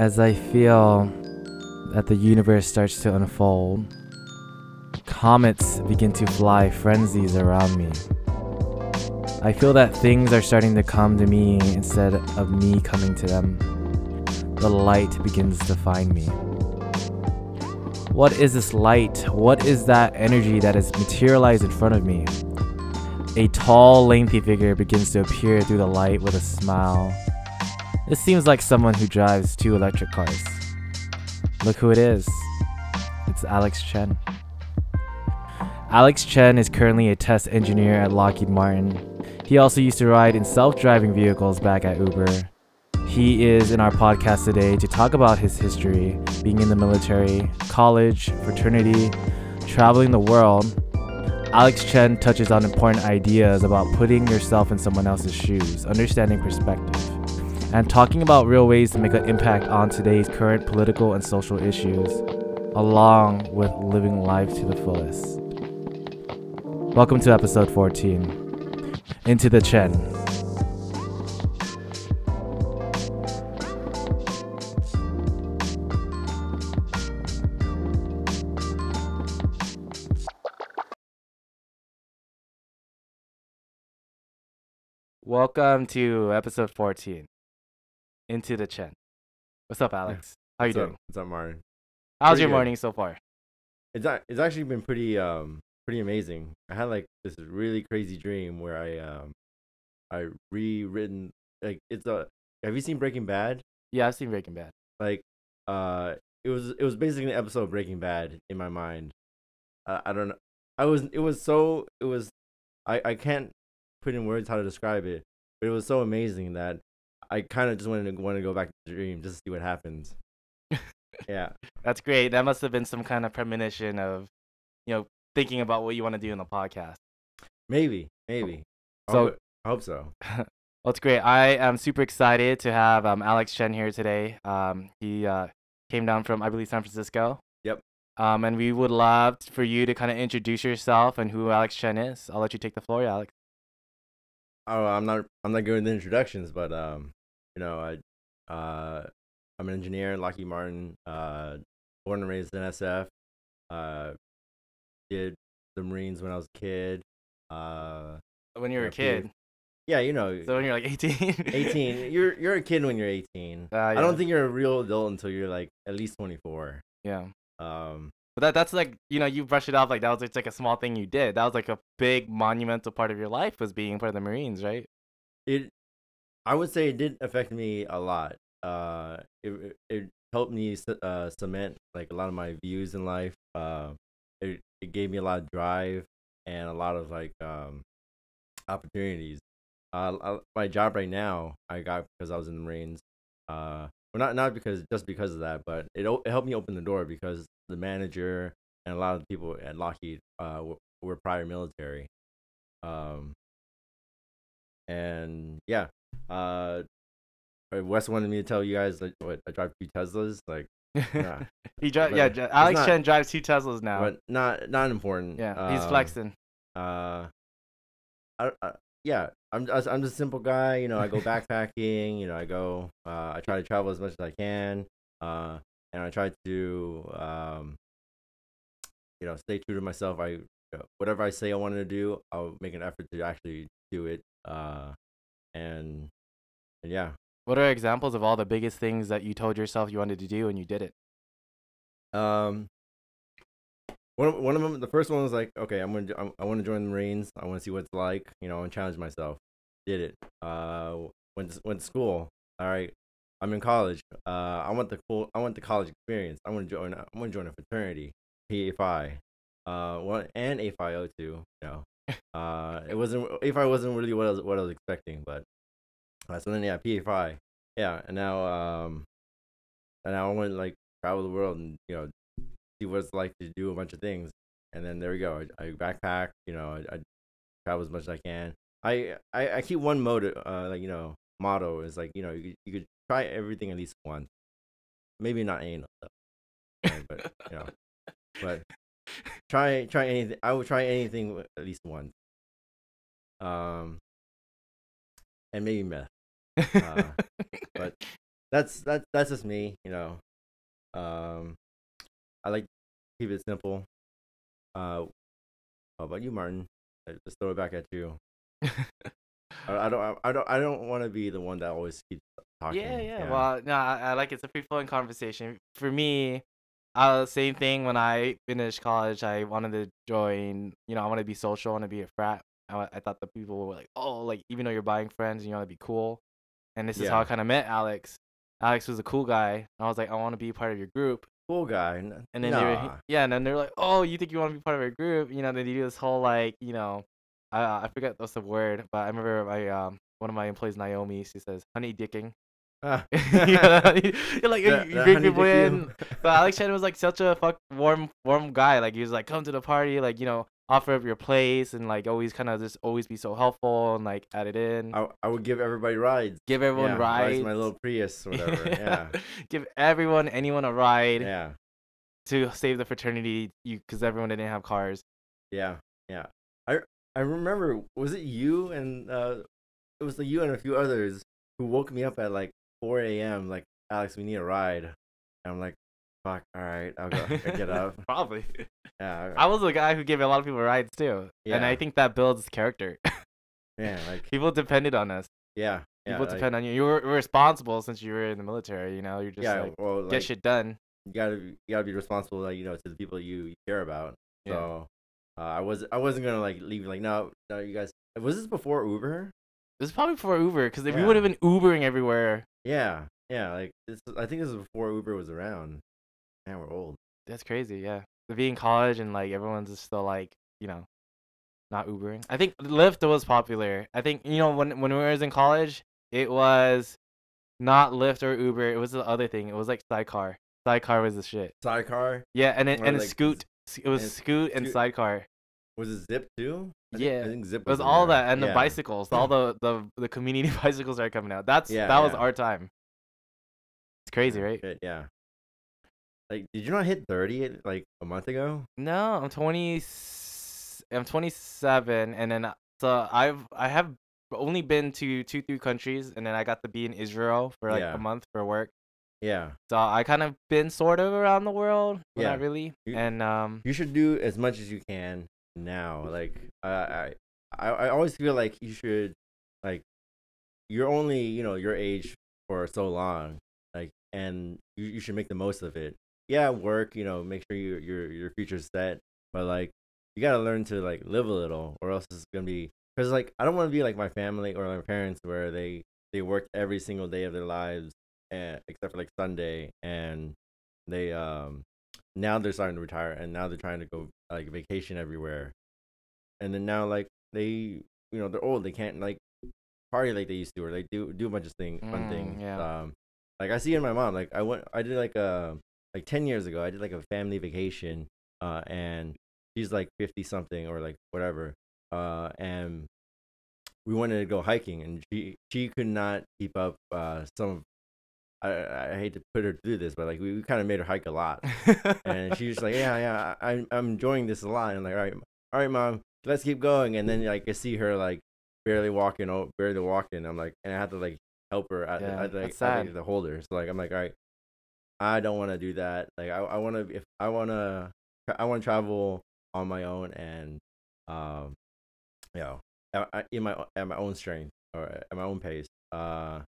As I feel that the universe starts to unfold, comets begin to fly frenzies around me. I feel that things are starting to come to me instead of me coming to them. The light begins to find me. What is this light? What is that energy that is materialized in front of me? A tall, lengthy figure begins to appear through the light with a smile. This seems like someone who drives two electric cars. Look who it is. It's Alex Chen. Alex Chen is currently a test engineer at Lockheed Martin. He also used to ride in self driving vehicles back at Uber. He is in our podcast today to talk about his history, being in the military, college, fraternity, traveling the world. Alex Chen touches on important ideas about putting yourself in someone else's shoes, understanding perspective and talking about real ways to make an impact on today's current political and social issues, along with living life to the fullest. Welcome to episode 14 Into the Chen. Welcome to episode 14 into the Chen. What's up, Alex? How you What's doing? Up? What's up, Martin? How's Pretty your good. morning so far? It's a- it's actually been pretty um pretty amazing. I had like this really crazy dream where I um I rewritten like it's a have you seen Breaking Bad? Yeah, I've seen Breaking Bad. Like uh it was it was basically an episode of Breaking Bad in my mind. Uh, I don't know. I was it was so it was I I can't put in words how to describe it, but it was so amazing that I kind of just wanted to want to go back to the dream just to see what happens. yeah. That's great. That must have been some kind of premonition of, you know, thinking about what you want to do in the podcast. Maybe, maybe. I So- hope, I hope so. Well, it's great. I am super excited to have um, Alex Chen here today. Um, he uh, came down from, I believe, San Francisco. Yep. Um, and we would love for you to kind of introduce yourself and who Alex Chen is. I'll let you take the floor, Alex. Oh, I'm not. I'm not good with the introductions, but um, you know, I, uh, I'm an engineer in Lockheed Martin. Uh, born and raised in SF. Uh, did the Marines when I was a kid. Uh, When you were a Yeah, kid. yeah, you know, So when you're like 18. 18. You're you're a kid when you're 18. Uh, I don't think you're a real adult until you're like at least 24. Yeah. Um, But that that's like you know you brush it off like that was just like a small thing you did. That was like a big monumental part of your life was being part of the Marines, right? it i would say it did affect me a lot uh it, it- helped me uh cement like a lot of my views in life uh it, it gave me a lot of drive and a lot of like um opportunities. Uh my job right now i got because i was in the marines uh well not not because just because of that but it, it helped me open the door because the manager and a lot of people at lockheed uh were, were prior military um and yeah, uh, Wes wanted me to tell you guys like what I drive two Teslas, like, Yeah. he dri- But yeah, Alex not- Chen drives two Teslas now. but not not important. yeah, he's Um, flexing. Uh, I, I yeah, I'm just, I'm just a simple guy. You know, I go backpacking. You know, I go. Uh, I try to travel as much as I can. Uh, and I try to um, you know, stay true to myself. I whatever I say I wanted to do, I'll make an effort to actually do it. Uh, and and yeah, What are examples of all the biggest things that you told yourself you wanted to do and you did it? Um, one of, one of them, the first one was like, okay, I'm gonna, I'm, I want to join the Marines. I want to see what it's like. You know, I want challenge myself. Did it. Uh, went to, went to school. All right, I'm in college. Uh, I want the full, I want the college experience. I want to join. I want to join a fraternity, PFI. Uh, one and AFIO too. You know, uh, it wasn't AFI wasn't really what I was what I was expecting, but so then yeah, PFI. Yeah, and now um, and I want to like travel the world and you know see what it's like to do a bunch of things. And then there we go. I, I backpack. You know, I, I travel as much as I can. I I, I keep one motto, uh, like you know, motto is like you know you could, you could try everything at least once. Maybe not anal, though, but you know, but try try anything. I would try anything at least once. Um, and maybe meth. Uh, but that's that's that's just me, you know. Um, I like to keep it simple. Uh, how about you, Martin? I just throw it back at you. I, don't I don't I don't want to be the one that always keeps talking. Yeah, yeah. Well, no, I, I like it's a free flowing conversation. For me, uh, same thing. When I finished college, I wanted to join. You know, I want to be social. I want to be a frat. I, I thought the people were like, oh, like even though you're buying friends, you want to be cool. And this is how I kind of met Alex. Alex was a cool guy. I was like, I want to be part of your group. cool guy. And then they were, yeah, and then they're like, oh, you think you want to be part of our group? You know, they do this whole like, you know, I I forget what's the word, but I remember my um one of my employees, Naomi, she says honey dicking. Ah. you're like The- you the bring people in, but Alex Chen was like such a fuck warm warm guy. Like he was like come to the party, like you know offer up your place and like always kind of just always be so helpful and like add it in, I, I would give everybody rides. give everyone yeah, rides. My little Prius or whatever. yeah. give everyone anyone a ride Yeah. to save the fraternity. You because everyone didn't have cars. Yeah. Yeah. I I remember was it you and uh it was like you and a few others who woke me up at like 4 a.m. like Alex we need a ride. And I'm like fuck all right I'll go get up. Probably. Yeah. I was the guy who gave a lot of people rides too, and I think that builds character. yeah like people depended on us. yeah. Yeah. People like, depend on you. You were responsible since you were in the military. You know, you're just yeah, like well, get shit done. you gotta be- you gotta be responsible, like you know, to the people you, you care about. Yeah. So uh, I was I wasn't gonna like leave like no no you guys was this before Uber? This is probably before Uber, because if we would have been Ubering everywhere, Yeah yeah like this I think this was before Uber was around. Man, we're old. that's crazy. Yeah, to be in college and like everyone's just still like you know, not Ubering. I think Lyft was popular. I think you know when when we was in college, it was not Lyft or Uber. It was the other thing. It was like Sidecar. Sidecar was the shit. Sidecar Yeah, and Or and like Scoot. It was and Scoot and Scoot- Sidecar. was it Zip too? I think, Yeah, I think Zip It was all there. that and the bicycles, all the the the community bicycles are coming out. That's Yeah, that was our time. It's crazy, Yeah, right? yeah. Like, did you not hit thirty like a month ago? No, I'm 20. s- I'm 27, and then uh, so I've I have only been to two three countries, and then I got to be in Israel for like Yeah. a month for work. Yeah, So I kind of been sort of around the world, but Yeah. not really. You- And um, you should do as much as you can now. Like I, I, I I always feel like you should, like, you're only you know your age for so long, like, and you, you should make the most of it. Yeah, work. You know, make sure your your your future's set, but like, you gotta learn to like live a little, or else it's gonna be. Cause like I don't want to be like my family or my parents where they they work every single day of their lives, and except for like Sunday, and they um now they're starting to retire and now they're trying to go like vacation everywhere and then now like they you know they're old they can't like party like they used to or they do do a bunch of things fun Mm, things yeah. um like i see in my mom like i went i did like a like 10 years ago i did like a family vacation uh and she's like 50 something or like whatever uh and we wanted to go hiking and she she could not keep up uh some of I, I hate to put her through this, but like we, we kind of made her hike a lot and she was like, "Yeah, yeah, I, I'm I'm enjoying this a lot." And I'm like, "All right, all right, mom, let's keep going." And then like I see her like barely walking, oh, barely walking. I'm like, and I had to like help her. I, Yeah, I, like, that's I had to hold her. So like I'm like, all right, I don't want to do that. Like I I want to if I want to I want to travel on my own and um you know at, in my at my own strength or at my own pace. Uh,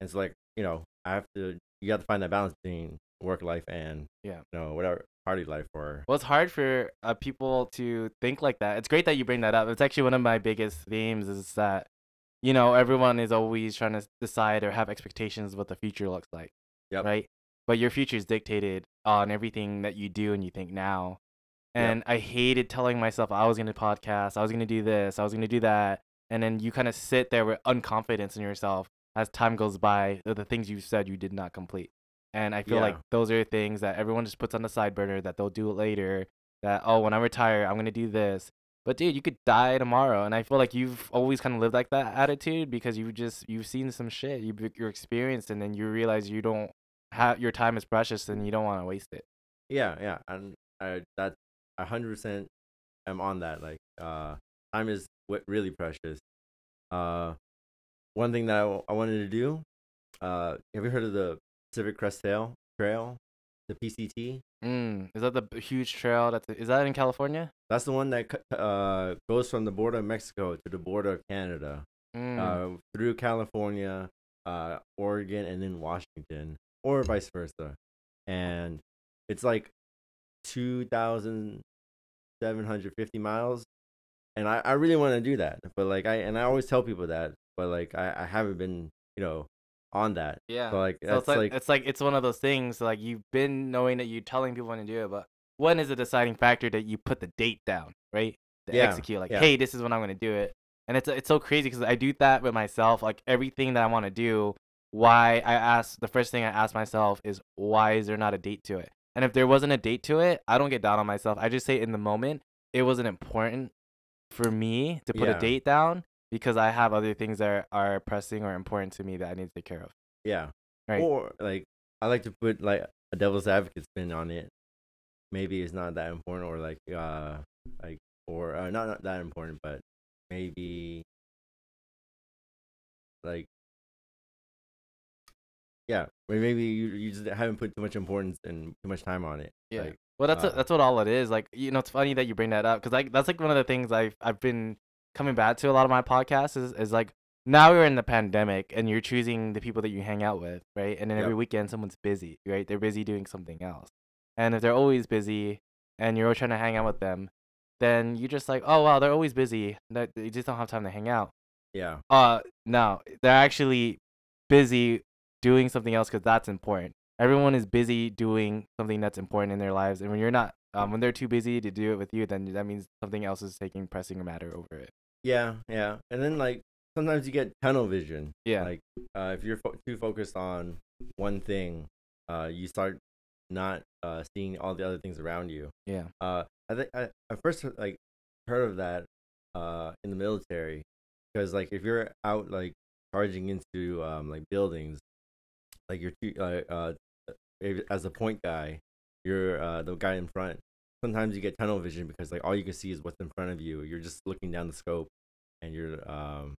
and so like you know I have to you have to find that balance between work life and Yeah. you know whatever party life or Well, it's hard for uh, people to think like that. It's great that you bring that up. It's actually one of my biggest themes is that, you know, everyone is always trying to decide or have expectations of what the future looks like. Yep. Right? But your future is dictated on everything that you do and you think now. And I hated telling myself I was going to podcast, I was going to do this, I was going to do that. And then you kind of sit there with unconfidence in yourself as time goes by, the- things you said you did not complete. And I feel like those are things that everyone just puts on the side burner that they'll do it later. That, oh, when I retire, I'm going to do this. But dude, you could die tomorrow. And I feel like you've always kind of lived like that attitude because you just, you've seen some shit, you, you're experienced, and then you realize you don't have, your time is precious and you don't want to waste it. yeah yeah and I that a hundred percent I'm on that like uh time is what really precious uh one thing that I, w- I wanted to do uh, have you heard of the Pacific Crest Trail? Trail, the PCT. Mm, is that the huge trail? That's is that in California? That's the one that uh goes from the border of Mexico to the border of Canada, Mm. uh, through California, uh, Oregon, and then Washington, or vice versa. And it's like two thousand seven hundred fifty miles, and I, I really want to do that, but like I and I always tell people that, but like I, I haven't been you know on that. yeah. So like So that's it's like, like it's like it's one of those things like you've been knowing that you're telling people when to do it, but when is the deciding factor that you put the date down, right? To Yeah, execute like, yeah. hey, this is when I'm gonna do it. And it's it's so crazy because I do that with myself. Like everything that I want to do, why I ask the first thing I ask myself is why is there not a date to it? And if there wasn't a date to it, I don't get down on myself. I just say in the moment it wasn't important for me to put Yeah. a date down because I have other things that are, are pressing or important to me that I need to take care of. yeah. Right. Or like I like to put like a devil's advocate spin on it. Maybe it's not that important, or like uh like or uh, not not that important, but maybe like yeah, maybe you you just haven't put too much importance and too much time on it. Yeah. Like, Well, that's uh, that's what all it is. Like, you know, it's funny that you bring that up because like that's like one of the things I've I've been coming back to a lot of my podcasts is is like now we're in the pandemic and you're choosing the people that you hang out with, right? And then every weekend someone's busy, right? They're busy doing something else, and if they're always busy and you're always trying to hang out with them, then you're just like, oh wow, they're always busy. That you just don't have time to hang out. yeah, Uh, no, they're actually busy doing something else because that's important. Everyone is busy doing something that's important in their lives, and when you're not, um, when they're too busy to do it with you, then that means something else is taking pressing matter over it. yeah, yeah. And then like sometimes you get tunnel vision. Yeah, like uh, if you're fo- too focused on one thing uh, you start not uh, seeing all the other things around you yeah, uh, i think I, I first like heard of that uh, in the military because like if you're out like charging into um, like buildings like you're uh, uh, as a point guy you're uh, the guy in front. Sometimes you get tunnel vision because like all you can see is what's in front of you. You're just looking down the scope and you're um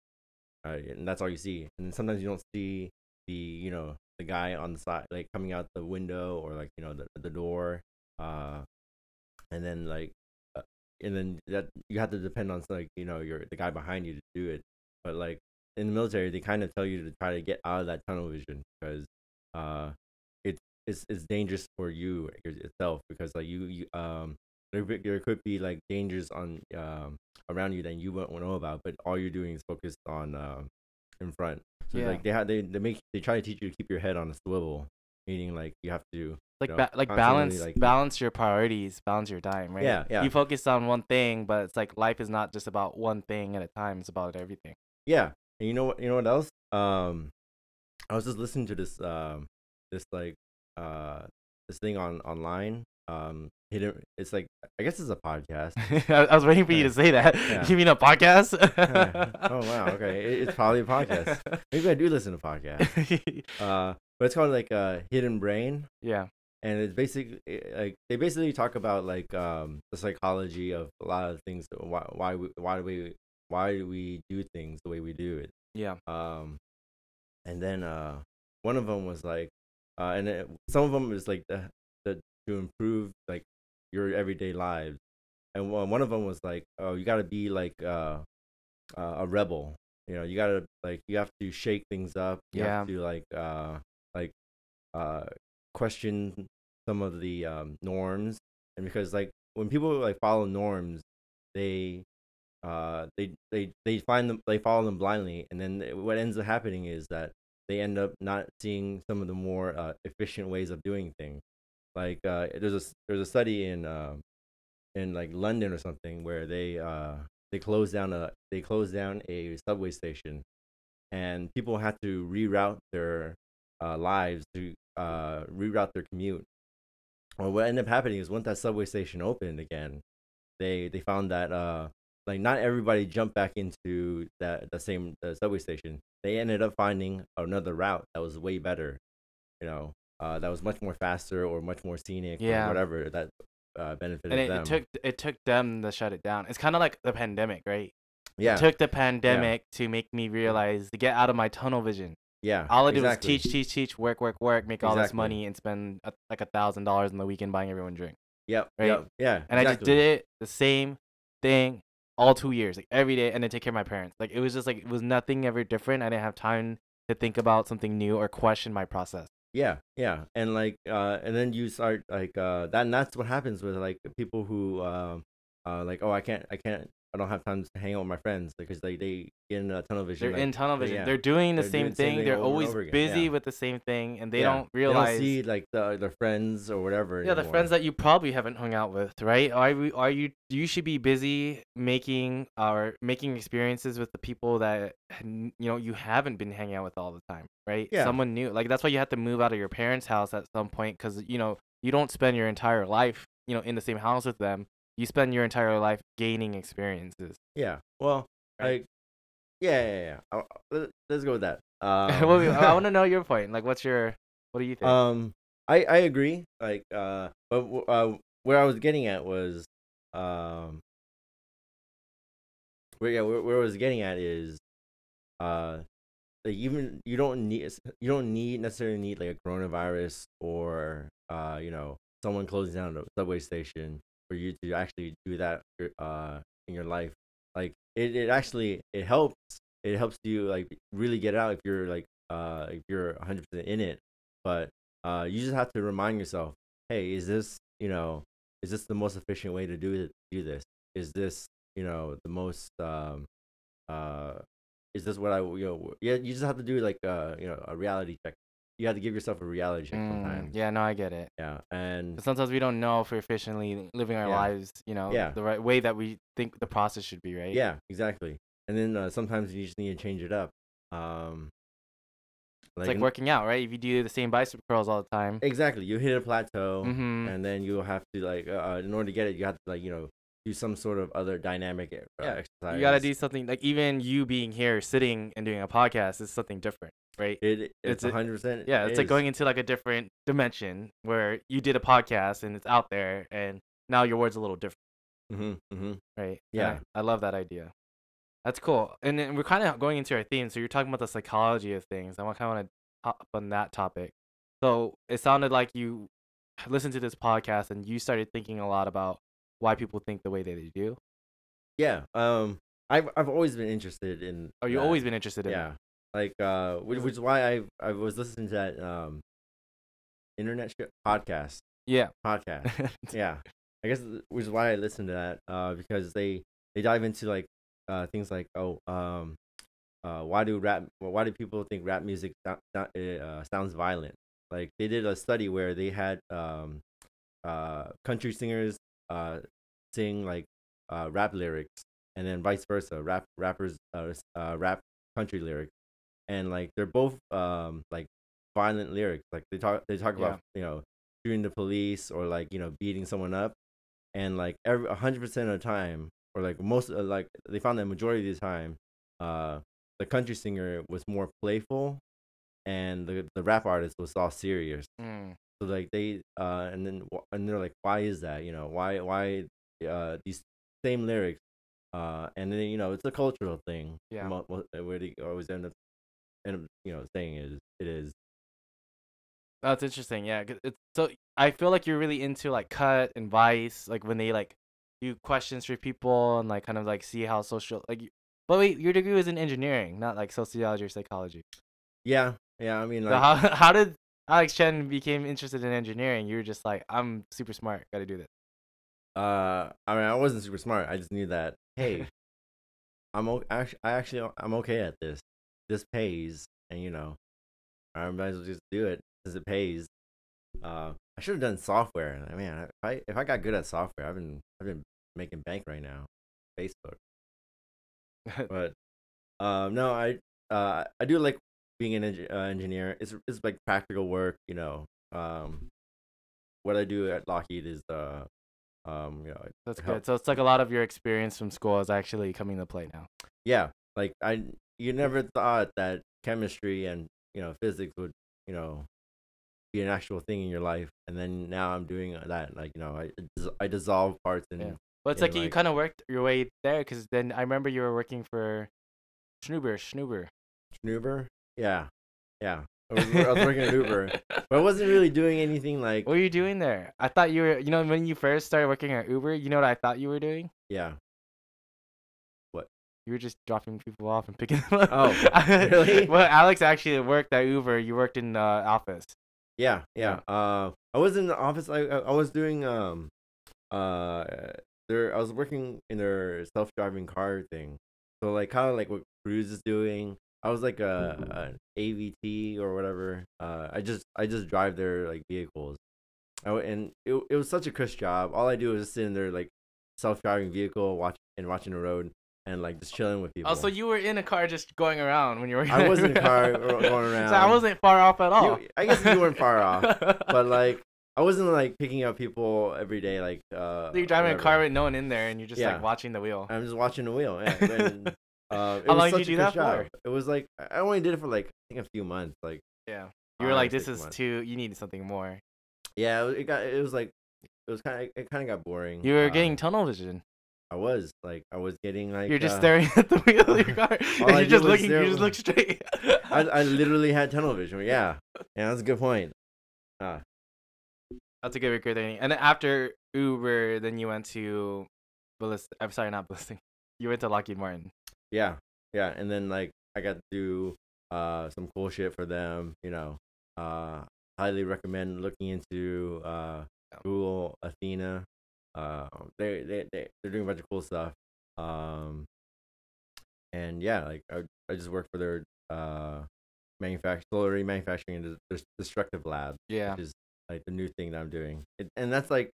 uh, and that's all you see. And sometimes you don't see the you know the guy on the side like coming out the window or like you know the, the door uh and then like uh, and then that you have to depend on like you know your the guy behind you to do it. But like in the military they kind of tell you to try to get out of that tunnel vision because uh it's it's, it's dangerous for you your- itself because like you, you um there, there could be like dangers on um around you that you won't know about but all you're doing is focused on um in front so Yeah. like they have they, they make they try to teach you to keep your head on a swivel meaning like you have to like know, ba- like balance like- balance your priorities, balance your time, right? Yeah, yeah. You focus on one thing, but it's like life is not just about one thing at a time. It's about everything. Yeah, and you know what? You know what else? Um, I was just listening to this um this like uh this thing on online um hidden. It's like I guess it's a podcast. I was waiting for you to say that. Yeah. You mean a podcast? oh wow, okay, it, it's probably a podcast. Maybe I do listen to podcasts. Uh, but it's called like uh Hidden Brain, yeah. and it's basically like they basically talk about like um the psychology of a lot of things. Why why we why do we why do we do things the way we do it? Yeah. um and then uh one of them was like uh and it, some of them is like the, the to improve like your everyday lives and one one of them was like oh you got to be like uh, uh a rebel you know you got to like you have to shake things up you have to like uh like uh question some of the um norms and because like when people like follow norms they uh they they they find them they follow them blindly and then what ends up happening is that they end up not seeing some of the more uh, efficient ways of doing things. Like uh there's a there's a study in um in like london or something where they uh they closed down a they closed down a subway station and people had to reroute their uh lives to uh reroute their commute. Well what ended up happening is once that subway station opened again they they found that like not everybody jumped back into that the same the subway station. They ended up finding another route that was way better, you know, uh, that was much more faster or much more scenic Yeah. or whatever that uh, benefited And it, them. it took it took them to shut it down. It's kind of like the pandemic, right? yeah, It took the pandemic to make me realize to get out of my tunnel vision. Yeah. All I did exactly. was teach, teach, teach, work, work, work, make all this money, and spend a, like a thousand dollars on the weekend buying everyone drink. Yep. right? Yep. Yeah. And I just did it the same thing all two years, like every day, and then take care of my parents. Like it was just like it was nothing ever different. I didn't have time to think about something new or question my process. Yeah, yeah, and like, uh, and then you start like uh, that, and that's what happens with like people who, um, uh, like, oh, I can't, I can't, I don't have time to hang out with my friends because they they get in a tunnel vision. They're like, in tunnel vision. yeah, They're doing the they're same doing the same thing. thing They're always busy yeah. with the same thing, and they yeah, don't realize. They don't see like the their friends or whatever. yeah, the friends that you probably haven't hung out with, right? Are we, are you you should be busy making or making experiences with the people that you know you haven't been hanging out with all the time, right? Yeah. Someone new. Like that's why you have to move out of your parents' house at some point cuz you know, you don't spend your entire life, you know, in the same house with them. You spend your entire life gaining experiences. Yeah. Well, Right. like, yeah, yeah, yeah. I'll- let- Let's go with that. Um, well, I want to know your point. Like what's your what do you think? Um, I I agree. Like, uh, but uh, where I was getting at was, um, where yeah, where, where I was getting at is, uh, like even you don't need you don't need necessarily need like a coronavirus or uh you know someone closing down a subway station for you to actually do that uh in your life. Like it, it actually it helps it helps you like really get out if you're like uh if you're 100% in it but uh you just have to remind yourself hey is this you know is this the most efficient way to do it do this is this you know the most um uh is this what i you know yeah you just have to do like uh you know a reality check you have to give yourself a reality check Mm, sometimes yeah, no, I get it. yeah and sometimes we don't know if we're efficiently living our Yeah. lives, you know, Yeah. the right way that we think the process should be, right? yeah exactly and then uh, sometimes you just need to change it up um It's like working out, right? If you do the same bicep curls all the time. exactly you hit a plateau Mm-hmm. and then you'll have to like uh, in order to get it you have to like you know do some sort of other dynamic uh, Yeah, exercise You got to do something like even you being here, sitting and doing a podcast is something different, right? it it's a- 100% yeah, it's like going into like a different dimension where you did a podcast and it's out there, and now your words a little different, Mhm, mhm. right? Yeah. I, I love that idea. That's cool. And then we're kind of going into our theme. So you're talking about the psychology of things. I kind of want to hop on that topic. So it sounded like you listened to this podcast and you started thinking a lot about why people think the way that they do. yeah um i've i've always been interested in Or you that. always been interested in yeah like uh which, Is which is why i i was listening to that um internet sh- podcast Yeah. podcast yeah i guess which is why i listened to that uh because they they dive into like uh things like oh um uh why do rap why do people think rap music sou- sou- uh, sounds violent like they did a study where they had um uh country singers uh sing like uh rap lyrics and then vice versa rap rappers uh, uh rap country lyrics and like they're both um like violent lyrics like they talk they talk Yeah. about you know shooting the police or like you know beating someone up and like every 100% of the time or like most uh, like they found that majority of the time uh the country singer was more playful and the the rap artist was all serious Mm, so like they uh and then and they're like why is that you know why why uh these same lyrics uh and then you know it's a cultural thing Yeah. where they always end up end up you know saying is it is That's interesting. Yeah. 'cause It's, so I feel like you're really into like cut and vice, like when they like do questions for people and like kind of like see how social like. you- But wait, your degree was in engineering, not like sociology or psychology. yeah yeah i mean So like how how did Alex Chen became interested in engineering? You were just like, I'm super smart, got to do this. uh i mean i wasn't super smart i just knew that hey i'm o- actually i actually i'm okay at this this pays and you know i might as well just do it because it pays uh i should have done software i mean if i if i got good at software i've been i've been making bank right now facebook but um no i uh i do like being an uh, engineer is it's like practical work you know um what i do at lockheed is uh um you know That's help- good. So it's like a lot of your experience from school is actually coming to play now. yeah like i you never thought that chemistry and you know physics would you know be an actual thing in your life and then now i'm doing that like you know i i dissolve parts and Yeah. But it's Yeah, like, you kind of worked your way there because then I remember you were working for Schnuber, Schnuber. Schnuber? Yeah Yeah, I was, I was working at Uber, but I wasn't really doing anything like. What were you doing there? I thought you were, you know, when you first started working at Uber, you know what I thought you were doing? Yeah. What? You were just dropping people off and picking them up. Oh, really? well, Alex actually worked at Uber. You worked in the office. Yeah, yeah. Uh, I was in the office. I I I was doing um, uh, there. I was working in their self driving car thing. So like kind of like what Cruise is doing. I was like a, an AVT or whatever. Uh, I just I just drive their like vehicles. I, and it it was such a cush job. All I do is just sit in their like self driving vehicle, watch and watching the road, and like just chilling with people. Oh, so you were in a car just going around when you were. I was in a car going around. So I wasn't far off at all. You- I guess you weren't far off, but like I wasn't like picking up people every day. Like uh, So you're driving a car with no one in there, and you're just Yeah. like watching the wheel. I'm just watching the wheel. Yeah. Uh, How was long did you do that for? job. It was like I only did it for like I think a few months. Like Yeah. You were like, this is months. too. You need something more. Yeah, it got it was like it was kind of it kind of got boring. You were Uh, getting tunnel vision. I was like I was getting like You're just uh, staring at the wheel of your car. you're just looking. You just look straight. I I literally had tunnel vision. Yeah, yeah, that's a good point. Uh, That's a good recruiting. And then after Uber, then you went to Ballistic. I'm sorry, not Ballistic. You went to Lockheed Martin. Yeah yeah and then like i got to do uh some cool shit for them you know uh highly recommend looking into uh google athena uh they they, they they're doing a bunch of cool stuff um and yeah like i, I just work for their uh manufacturing slowly manufacturing and destructive lab Yeah. which is like the new thing that i'm doing it, and that's like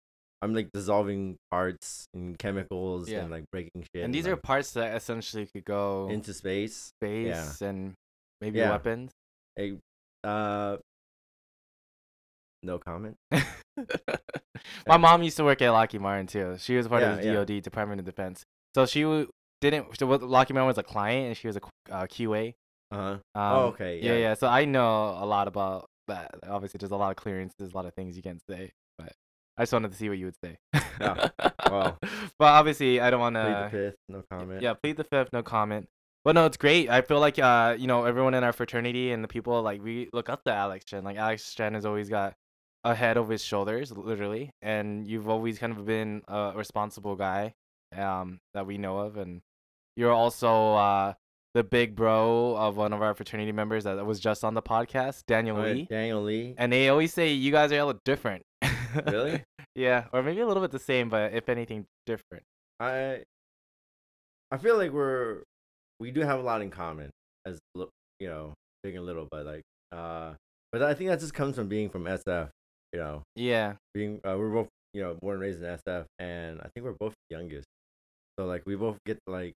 i'm like dissolving parts and chemicals Yeah. and like breaking shit And these are like, parts that essentially could go into space space and maybe Yeah. weapons. A uh no comment. My mom used to work at Lockheed Martin too. She was part of the Yeah, yeah. DoD Department of Defense. So she w- didn't. So Lockheed Martin was a client, and she was a uh, QA. Uh-huh. Um, oh, okay. Yeah. Yeah. yeah, So I know a lot about that. Obviously, there's a lot of clearances, a lot of things you can't say. I just wanted to see what you would say. Yeah, well. but obviously, I don't want to. Plead the fifth, no comment. Yeah, plead the fifth, no comment. But no, it's great. I feel like uh, you know, everyone in our fraternity and the people like we look up to Alex Chen. Like Alex Chen has always got a head over his shoulders, literally, and you've always kind of been a responsible guy, um, that we know of, and you're also uh the big bro of one of our fraternity members that was just on the podcast, Daniel right, Lee. Daniel Lee. And they always say you guys are a little different. Really? yeah, or maybe a little bit the same, but if anything, different. I I feel like we're we do have a lot in common as you know, big and little, but like uh but I think that just comes from being from SF, you know. Yeah. Being uh, we're both, you know, born and raised in SF and I think we're both youngest. So like we both get like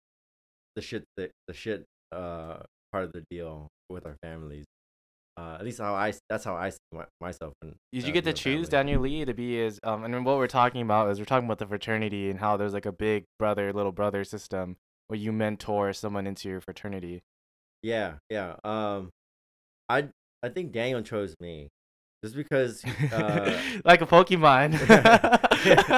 the shit the, the shit uh part of the deal with our families. Uh, at least how I that's how I see my, myself. When, Did uh, you get to choose family. Daniel Lee to be his? Um, and what we're talking about is we're talking about the fraternity and how there's like a big brother, little brother system where you mentor someone into your fraternity. Yeah, yeah. Um, I I think Daniel chose me just because. Uh, like a Pokemon.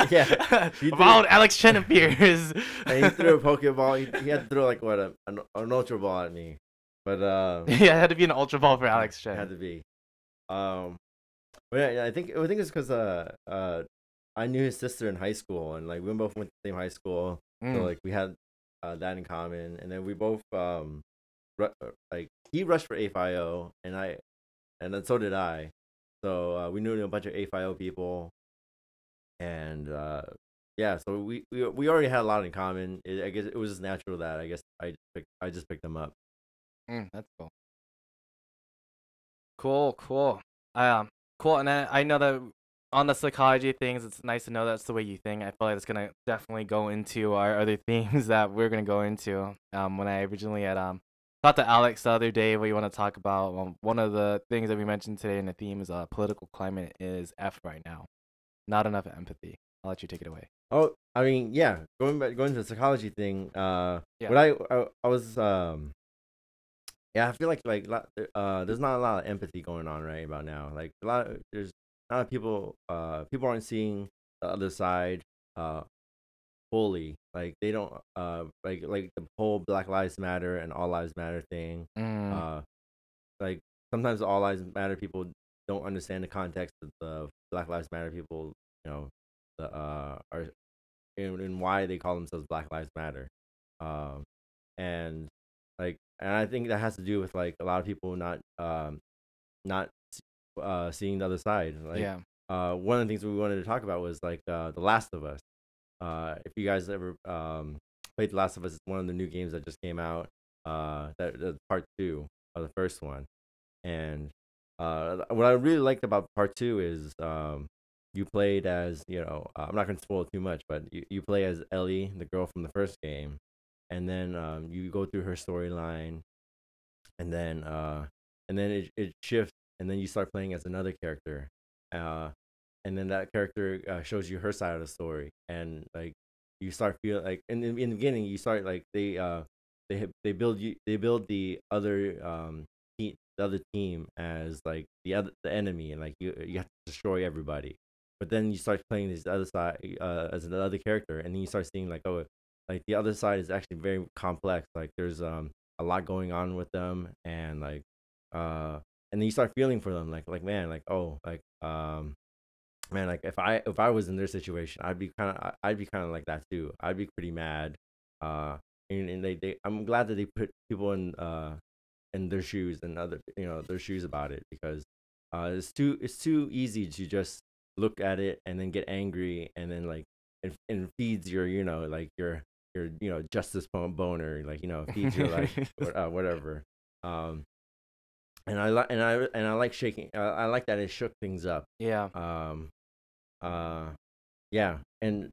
Yeah, he About Alex Chen appears. and he threw a Pokeball. He, he had to throw like what a an, an Ultra Ball at me, but uh, yeah, it had to be an Ultra Ball for Alex Chen. had to be. Um, but yeah, I think I think it's because uh uh I knew his sister in high school, and like we both went to the same high school. Mm. So like we had uh, that in common, and then we both um, ru- uh, like he rushed for AFIO, and I, and then so did I. So uh, we knew a bunch of AFIO people, and uh, yeah, so we, we we already had a lot in common. It, I guess it was just natural that I guess I just picked, I just picked them up. Mm, that's cool. Cool, cool. Um, cool. And then I know that on the psychology things, it's nice to know that's the way you think. I feel like it's gonna definitely go into our other themes that we're gonna go into. Um, when I originally had um talked to Alex the other day, what you want to talk about? Um, one of the things that we mentioned today in the theme is uh political climate is F right now. Not enough empathy. I'll let you take it away. Oh, I mean, yeah, going back going to the psychology thing. Uh, Yeah. what I, I I was um, yeah, I feel like like uh, there's not a lot of empathy going on right about now. Like a lot, of, there's a lot of people. Uh, people aren't seeing the other side. Uh, fully. Like they don't. Uh, like like the whole Black Lives Matter and All Lives Matter thing. Mm, Uh, like sometimes all lives matter people don't understand the context of the Black Lives Matter people. You know, the uh are and, and why they call themselves Black Lives Matter, um, and like and I think that has to do with like a lot of people not um not uh seeing the other side. Like yeah. uh one of the things we wanted to talk about was like uh The Last of Us. Uh if you guys ever um played The Last of Us, it's one of the new games that just came out. Uh that, that part two of the first one. And uh what I really liked about part two is um you played as you know uh, I'm not gonna spoil too much, but you, you play as Ellie, the girl from the first game, and then um you go through her storyline, and then uh and then it it shifts, and then you start playing as another character, uh, and then that character uh, shows you her side of the story, and like you start feeling like in, in in the beginning you start like they uh they they build you they build the other um te- the other team as like the other the enemy and like you you have to destroy everybody but then you start playing this other side uh, as another character and then you start seeing like oh like the other side is actually very complex like there's um a lot going on with them and like uh and then you start feeling for them like like man like oh like um man like if i if i was in their situation i'd be kind of i'd be kind of like that too. I'd be pretty mad uh and, and they, they i'm glad that they put people in uh in their shoes and other you know their shoes about it because uh it's too it's too easy to just look at it and then get angry and then like it, it feeds your you know like your your you know justice bon- boner like you know your like or, uh, whatever. Um and i like and i and i like shaking uh, i like that it shook things up. Yeah. um uh yeah and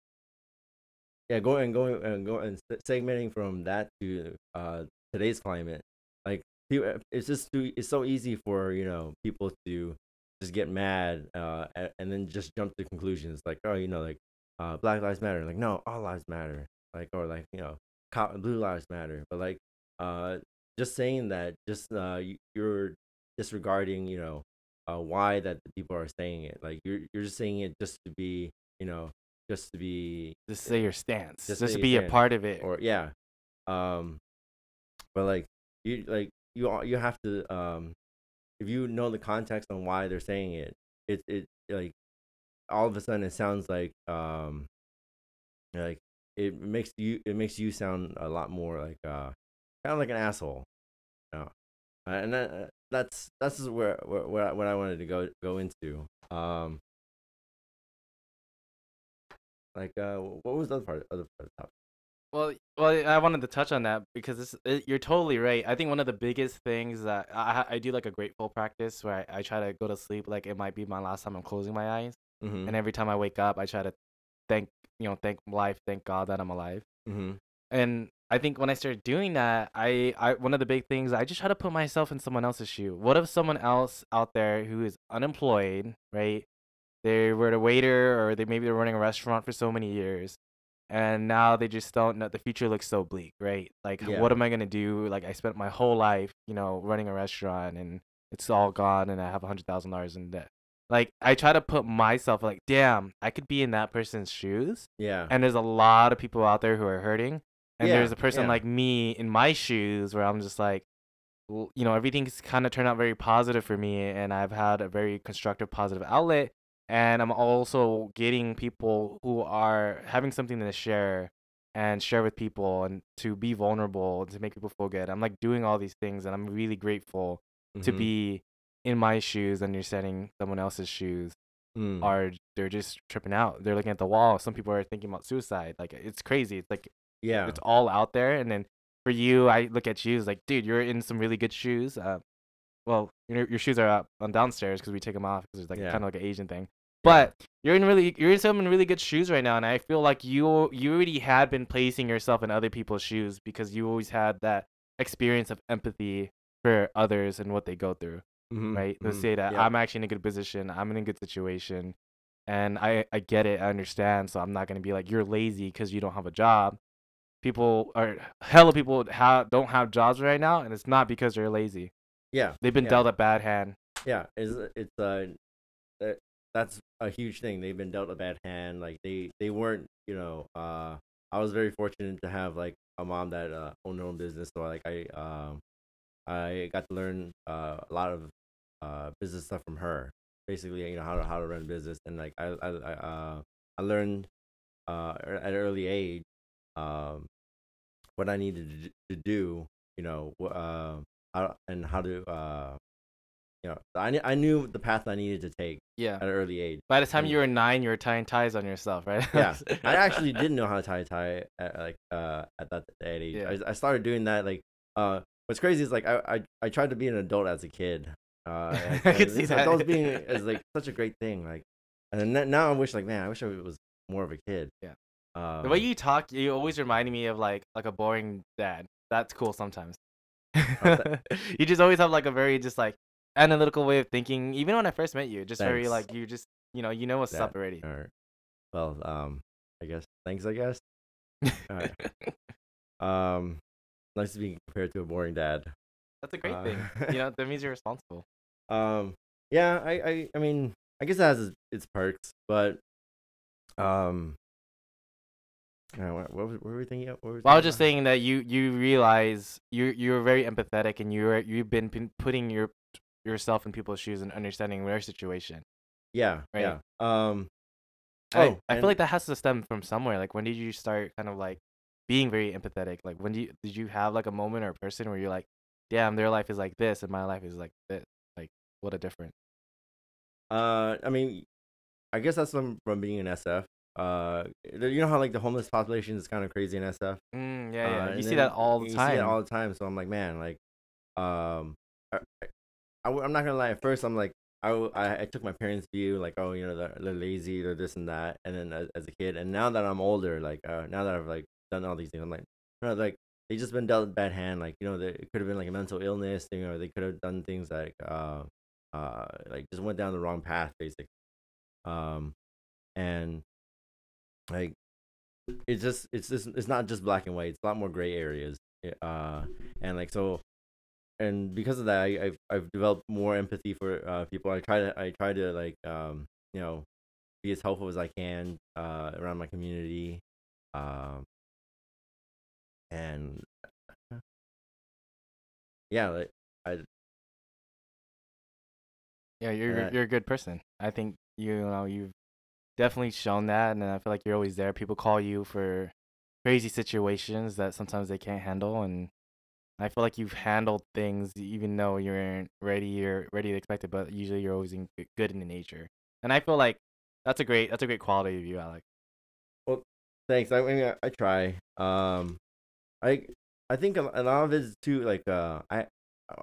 yeah going going and going and segmenting from that to uh today's climate like people it's just too, it's so easy for you know people to just get mad uh and then just jump to conclusions like oh you know like uh black lives matter like no all lives matter like or like you know blue lives matter but like uh just saying that just uh you, you're disregarding you know uh why that the people are saying it like you're you're just saying it just to be you know just to be Just say your stance. Just Just, to be a part of it. or yeah um but like you like you you have to um if you know the context on why they're saying it it it like all of a sudden it sounds like um like it makes you it makes you sound a lot more like uh kind of like an asshole you know? Uh, and that, uh, that's that's where, where where I- what I wanted to go go into um like uh what was the other part other part of the topic Well, well, I wanted to touch on that because this, it, you're totally right. I think one of the biggest things that I, I do like a grateful practice where I, I try to go to sleep like it might be my last time I'm closing my eyes, mm-hmm. and every time I wake up, I try to thank you know thank life, thank God that I'm alive. mm-hmm. And I think when I started doing that, I, I one of the big things I just try to put myself in someone else's shoe. What if someone else out there who is unemployed, right? They were a waiter or they maybe they're running a restaurant for so many years, and now they just don't know. The future looks so bleak, right? Like, Yeah. what am I gonna do? Like, I spent my whole life, you know, running a restaurant, and it's all gone, and I have a hundred thousand dollars in debt. Like, I try to put myself like, damn, I could be in that person's shoes yeah and there's a lot of people out there who are hurting and Yeah, there's a person yeah. like me in my shoes where i'm just like you know everything's kind of turned out very positive for me and i've had a very constructive positive outlet and i'm also getting people who are having something to share and share with people and to be vulnerable and to make people feel good i'm like doing all these things and i'm really grateful to Mhm. be in my shoes understanding someone else's shoes Mm. are they're just tripping out. They're looking at the wall. Some people are thinking about suicide. Like it's crazy. It's like yeah it's all out there. And then for you, I look at you as like, dude, you're in some really good shoes. Uh, well, your your shoes are up on downstairs because we take them off because it's like Yeah. kind of like an Asian thing. But you're in really you're in some really good shoes right now, and I feel like you you already had been placing yourself in other people's shoes because you always had that experience of empathy for others and what they go through Mhm, right? To mhm, say that yep. I'm actually in a good position, I'm in a good situation, and I I get it, I understand. So I'm not gonna be like you're lazy because you don't have a job. People are hella people have don't have jobs right now, and it's not because they're lazy. yeah They've been yeah. dealt a bad hand. yeah it's it's uh that- that's a huge thing they've been dealt a bad hand like they they weren't you know uh i was very fortunate to have like a mom that uh owned her own business so like i um i got to learn uh a lot of uh business stuff from her. Basically, you know how to how to run a business, and like I I I uh I learned uh at an early age um what I needed to, to do, you know, uh, how, and how to uh you know I knew I knew the path I needed to take Yeah. at an early age. By the time and- you were nine, you were tying ties on yourself, right? Yeah, I actually didn't know how to tie a tie at like uh at that, that age. Yeah. I, I started doing that like uh what's crazy is like I, I I tried to be an adult as a kid. Uh, I could see this that. adults being is like such a great thing. Like, and then now I wish like man, I wish I was more of a kid. Yeah. Um, The way you talk, you always reminded me of like like a boring dad. That's cool sometimes. you just always have like a very just like analytical way of thinking. Even when I first met you, just very like you just you know you know what's up already. or, well, um, I guess thanks. I guess. Um, nice to be compared to a boring dad. That's a great Uh, thing. You know that means you're responsible. Um, yeah, I, I, I mean, I guess it has its, its perks, but, um, uh, what, what, was- what were we thinking? What Well, I was just about? saying that you you realize you you're very empathetic and you're you've been putting your yourself in people's shoes and understanding their situation. Yeah, Right. yeah. Um, I, oh, I and- feel like that has to stem from somewhere. Like when did you start kind of like being very empathetic? Like when do you did you have like a moment or a person where you're like, damn, their life is like this and my life is like this. What a difference. Uh, I mean, I guess that's from from being in SF. Uh, you know how like the homeless population is kind of crazy in SF. Mm, yeah, yeah. Uh, you see then that all the you time. All the time. So I'm like, man, like, um, I, I, am not gonna lie. At first, I'm like, I I took my parents' view, like, oh, you know, they're, they're lazy, they're this and that. And then as, as a kid, and now that I'm older, like, uh, now that I've like done all these things, I'm like, no, like they just been dealt a bad hand. Like, you know, they, it could have been like a mental illness thing, or they could have done things like, uh, uh, like just went down the wrong path, basically. Um, and like it's just it's just it's not just black and white it's a lot more gray areas eh, uh and like so and because of that I, i've i've developed more empathy for uh people i try to i try to like um you know be as helpful as i can uh around my community um and yeah like i yeah, you're uh, you're a good person. I think you know you've definitely shown that, and I feel like you're always there. People call you for crazy situations that sometimes they can't handle, and I feel like you've handled things even though you weren't ready or ready to expect it, but usually you're always in good in the nature. And I feel like that's a great that's a great quality of you, Alec. Well thanks. I mean, I, I try. Um, I I think a, a lot of it is too like uh I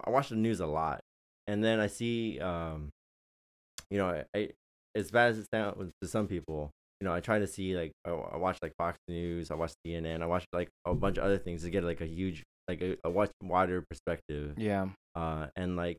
I watch the news a lot, and then I see um, you know, I, I as bad as it sounds to some people, you know, I try to see like I, I watch like Fox News, I watch CNN, I watch like a bunch of other things to get like a huge like a, a watch wider perspective Yeah. uh and like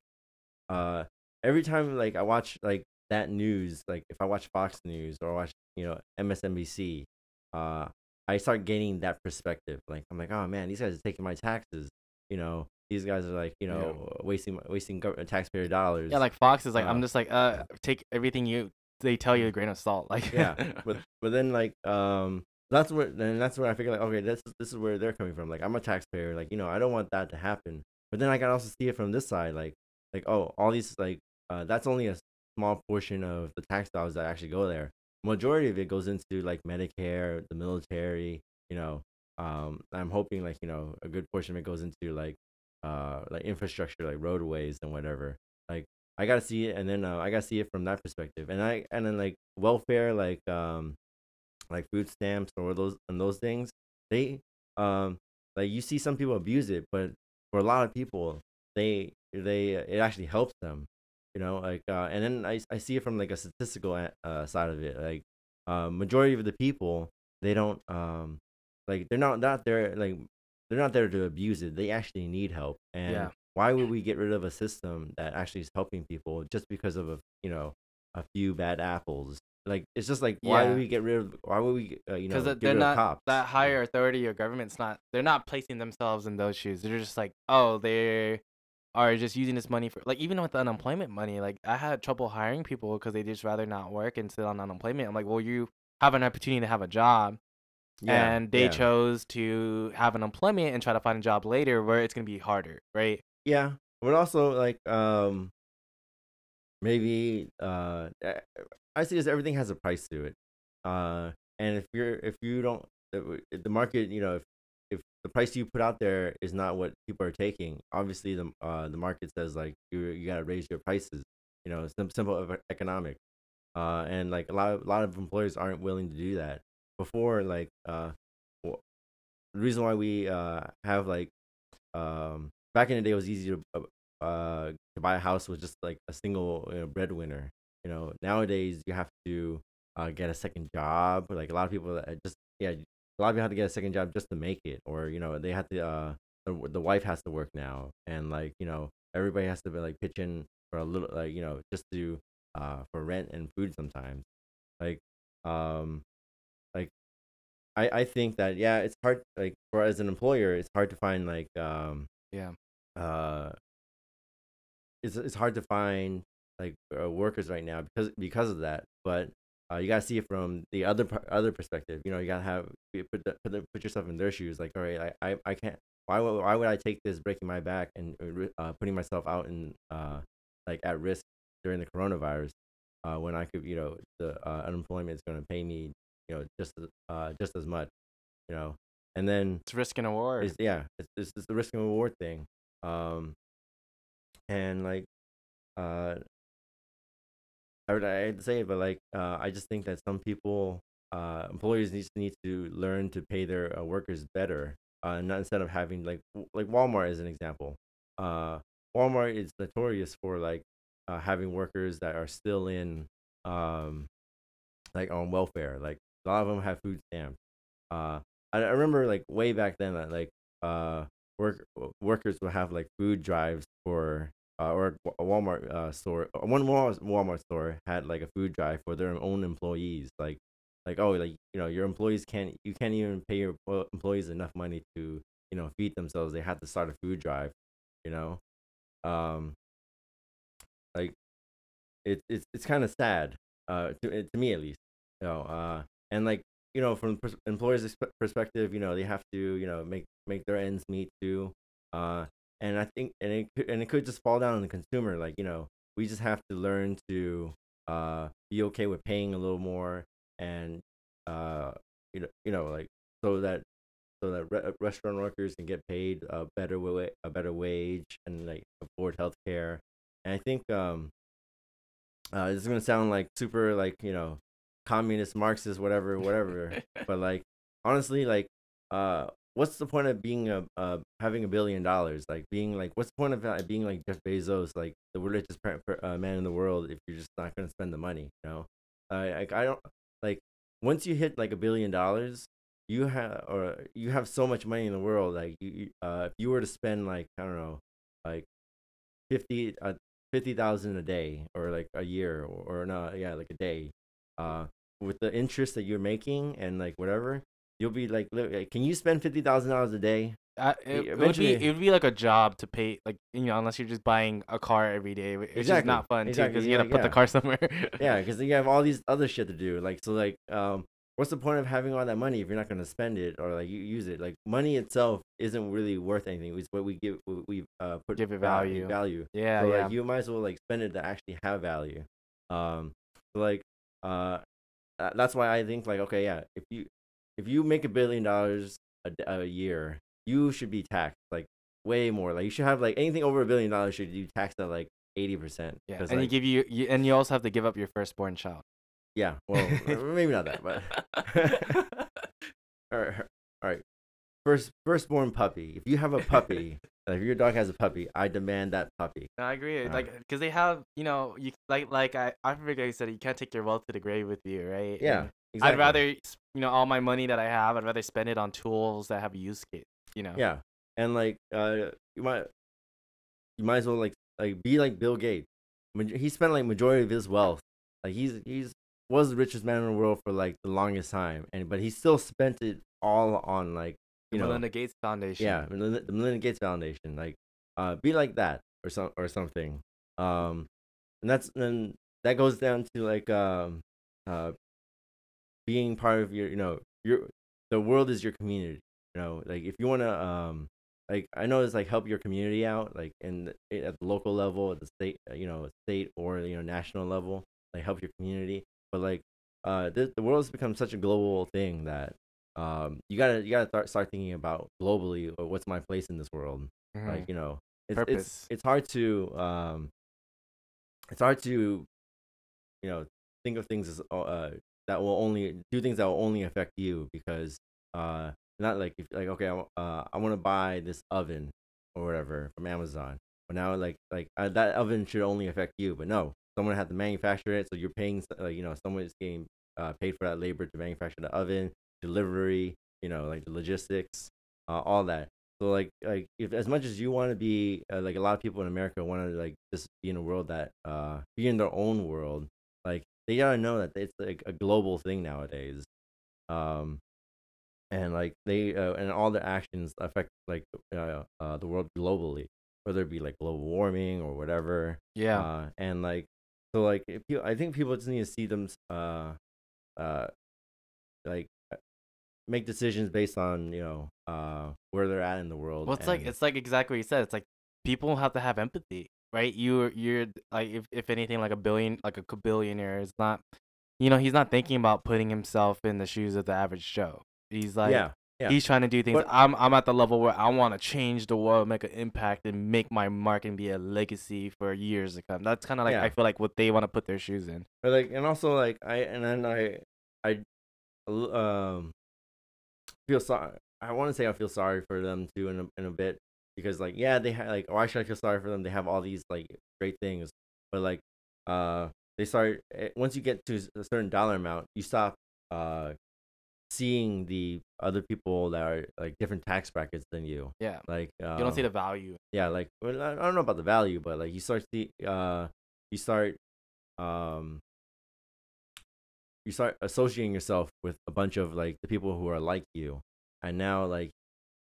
uh every time like i watch like that news like if i watch fox news or watch you know msnbc uh i start gaining that perspective like i'm like oh man these guys are taking my taxes you know these guys are like you Yeah. know wasting wasting gov- taxpayer dollars Yeah, like Fox is like uh, I'm just like uh take everything you they tell you a grain of salt. Like yeah but but then like um that's where then that's where i figure like okay this this is where they're coming from like i'm a taxpayer like you know i don't want that to happen but then i can also see it from this side like like oh all these like uh that's only a small portion of the tax dollars that actually go there majority of it goes into like medicare the military you know um i'm hoping like you know a good portion of it goes into like uh like infrastructure like roadways and whatever like i gotta see it and then uh, i gotta see it from that perspective and i and then like welfare like um like food stamps or those and those things they um like you see some people abuse it but for a lot of people they they it actually helps them you know like uh and then i, I see it from like a statistical uh, side of it like uh majority of the people they don't um like they're not not there like they're not there to abuse it they actually need help and Yeah. why would we get rid of a system that actually is helping people just because of a you know a few bad apples? Like it's just like why Yeah. would we get rid of why would we uh, you know because get they're rid of not cops? that higher authority or government's not they're not placing themselves in those shoes. They're just like oh they are just using this money for like even with the unemployment money like i had trouble hiring people because they just rather not work and sit on unemployment. I'm like well you have an opportunity to have a job Yeah, and they yeah. chose to have an employment and try to find a job later where it's going to be harder right Yeah, but also like um, maybe uh, I- I see this. Everything has a price to it, uh, and if you're if you don't the the market, you know, if if the price you put out there is not what people are taking, obviously the uh the market says like you you gotta raise your prices. You know, it's simple economic, uh, and like a lot of, a lot of employers aren't willing to do that. Before, like uh, the reason why we uh have like um back in the day it was easy to uh, uh to buy a house with just like a single you know, breadwinner. You know, nowadays you have to uh get a second job. Like a lot of people that just yeah, a lot of people have to get a second job just to make it, or you know they have to uh the, the wife has to work now, and like you know everybody has to be like pitch in for a little like you know just to uh for rent and food sometimes. Like um I I think that yeah it's hard like for as an employer it's hard to find like um Yeah. uh it's it's hard to find like uh, workers right now because because of that but uh, you gotta see it from the other other perspective you know you gotta have you put the, put, the, put yourself in their shoes like all right I, I, I can't why would, why would I take this breaking my back and uh, uh, putting myself out in uh like at risk during the coronavirus uh when I could you know the uh, unemployment is going to pay me you know just uh just as much you know and then It's risk and reward. it's, yeah, it's, it's it's the risk and reward thing. Um, and like, uh, I would I hate to say it, but like, uh, I just think that some people, uh, employers need to need to learn to pay their uh, workers better, uh, not instead of having like like Walmart as an example. Uh, Walmart is notorious for like uh, having workers that are still in um, like on welfare. Like a lot of them have food stamps. Uh, I, I remember like way back then that like uh work workers would have like food drives for uh, or a Walmart uh, store uh, one Walmart, store had like a food drive for their own employees like like oh like you know your employees can't you can't even pay your employees enough money to you know feed themselves they had to start a food drive you know um like it, it's it's kind of sad uh to, to me at least you know uh and like you know from pers- employers perspective you know they have to you know make make their ends meet too uh and i think and it could, and it could just fall down on the consumer like you know we just have to learn to uh be okay with paying a little more and uh you know you know like so that so that re- restaurant workers can get paid a better way a better wage and like afford health care and i think um uh this is gonna sound like super like you know communist marxist whatever whatever. But like honestly like uh what's the point of being a uh having a billion dollars? Like being like what's the point of uh, being like jeff bezos like the richest per- per- uh, man in the world if you're just not going to spend the money you know? I like i don't like once you hit like a billion dollars you have or you have so much money in the world like you uh if you were to spend like i don't know like 50 uh 50,000 a day or like a year or, or no yeah like a day uh with the interest that you're making and like whatever you'll be like, like, can you spend fifty thousand dollars a day? Uh, it, it would be it would be like a job to pay like you know unless you're just buying a car every day. It's just Exactly, not fun too exactly, because you gotta put the car somewhere. Yeah, because you have all these other shit to do. Like, so like, um, what's the point of having all that money if you're not gonna spend it or like you use it? Like, money itself isn't really worth anything. It's what we give, we uh put Give it value. Value. yeah, so yeah. like you might as well like spend it to actually have value. Um, so like uh, that's why I think like okay, yeah, if you if you make a billion dollars a year, you should be taxed like way more. Like you should have like anything over a billion dollars should you taxed at like eighty percent. yeah. And you give you, you and you also have to give up your firstborn child. yeah, well maybe not that, but all right, all right. First firstborn puppy. If you have a puppy, like if your dog has a puppy, I demand that puppy. No, I agree. Uh, Like, cause they have, you know, you like, like I, I forget you said you can't take your wealth to the grave with you, right? Yeah, And exactly. I'd rather, you know, all my money that I have, I'd rather spend it on tools that have a use case. You know. Yeah, and like uh, you might you might as well like like be like Bill Gates. He spent like majority of his wealth. Like he's he's was the richest man in the world for like the longest time, and but he still spent it all on like you know Melinda Gates Foundation. yeah Melinda, the Melinda Gates Foundation. Like uh, be like that or some or something. Um, and that's then that goes down to like um uh being part of your you know your the world is your community you know like if you want to um like I know it's like help your community out, like in the, at the local level, at the state, uh, you know, state or you know national level, like help your community. But like, uh, the the world has become such a global thing that um you gotta you gotta start start thinking about globally or what's my place in this world. Mhm. Like you know, it's Purpose. it's it's hard to um, it's hard to, you know, think of things as uh that will only do things that will only affect you because uh not like if like okay I, uh I want to buy this oven or whatever from Amazon but now like like uh, that oven should only affect you but no someone had to manufacture it so you're paying uh, you know someone is getting uh, paid for that labor to manufacture the oven delivery you know like the logistics uh, all that. So like like if as much as you want to be uh, like a lot of people in America want to like just be in a world that uh be in their own world like they gotta know that it's like a global thing nowadays. Um and like they uh, and all their actions affect like uh, uh the world globally whether it be like global warming or whatever. Yeah. uh and like so like if you i think people just need to see them uh uh like make decisions based on you know uh where they're at in the world Well, it's like it's like exactly what you said. It's like people have to have empathy, right? You're you're like if if anything, like a billion, like a billionaire is not, you know, he's not thinking about putting himself in the shoes of the average Joe. He's like, yeah yeah. he's trying to do things. But- I'm I'm at the level where I want to change the world, make an impact, and make my mark and be a legacy for years to come. That's kind of like Yeah. I feel like what they want to put their shoes in. But like, and also like I and then I I um, feel sorry. I want to say I feel sorry for them too in a, in a bit because like yeah they have like why should I feel sorry for them? They have all these like great things, but like uh they start eh, once you get to a certain dollar amount you stop uh seeing the other people that are like different tax brackets than you Yeah, like uh, you don't see the value. yeah like well, I I don't know about the value but like you start see uh you start um you start associating yourself with a bunch of like the people who are like you and now like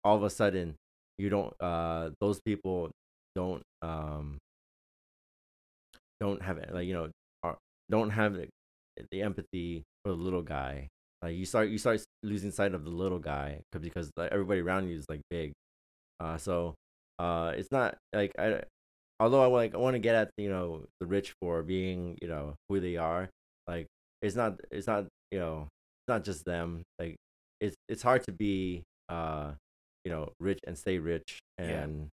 all of a sudden you don't uh those people don't um don't have like you know are, don't have the, the empathy for the little guy. Like you start you start losing sight of the little guy 'cause- because like everybody around you is like big. Uh so uh it's not like i although i like i want to get at you know the rich for being you know who they are like it's not it's not you know it's not just them like it's it's hard to be uh you know rich and stay rich Yeah. and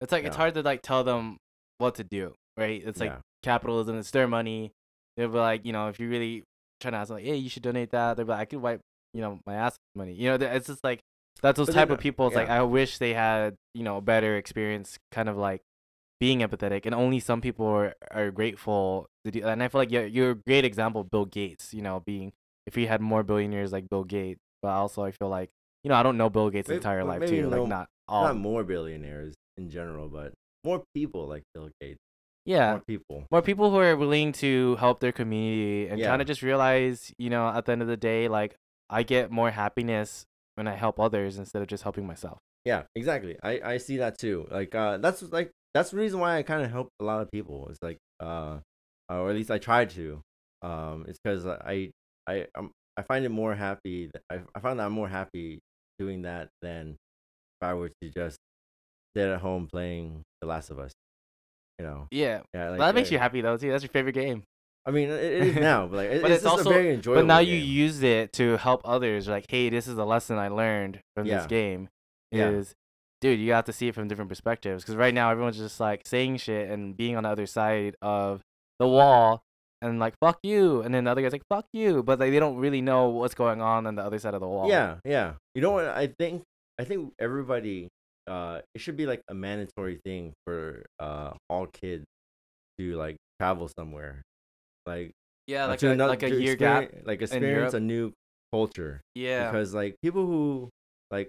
It's like it's hard to like tell them what to do, right? It's like yeah capitalism. It's their money. They'll be like, you know, if you really trying to ask, like, hey, you should donate that. They'll be like, I could wipe, you know, my ass money. You know, it's just like that's those But type of people. It's like. I wish they had, you know, a better experience, kind of like being empathetic. And only some people are, are grateful to do. And I feel like you're you're a great example of Bill Gates. You know, being if he had more billionaires like Bill Gates, but also I feel like you know I don't know Bill Gates' May- entire life too. no- like not all. not more billionaires in general but more people like bill gates yeah. more people more people who are willing to help their community and Yeah. kind of just realize, you know, at the end of the day, like I get more happiness when I help others instead of just helping myself. Yeah, exactly. I I see that too. Like uh that's like that's the reason why I kind of help a lot of people. It's like uh or at least I try to. Um it's cuz I I I'm, I find it more happy I I find that I'm more happy doing that than if I were to just sit at home playing The Last of Us. You know. Yeah, Yeah, like that makes uh, you happy though too. That's your favorite game. I mean, it, is now, but like But it's, it's also- very enjoyable But now you use it to help others. Like, hey, this is a lesson I learned from this Yeah. game. Yeah. Is dude, you have to see it from different perspectives. Because right now everyone's just like saying shit and being on the other side of the wall and like fuck you, and then the other guy's like fuck you, but like they don't really know what's going on on the other side of the wall. Yeah, yeah. You know what? I think I think everybody uh it should be like a mandatory thing for uh all kids to like travel somewhere. Like yeah, uh, like a ano- like a year gap. like experience a new culture Yeah, because like people who like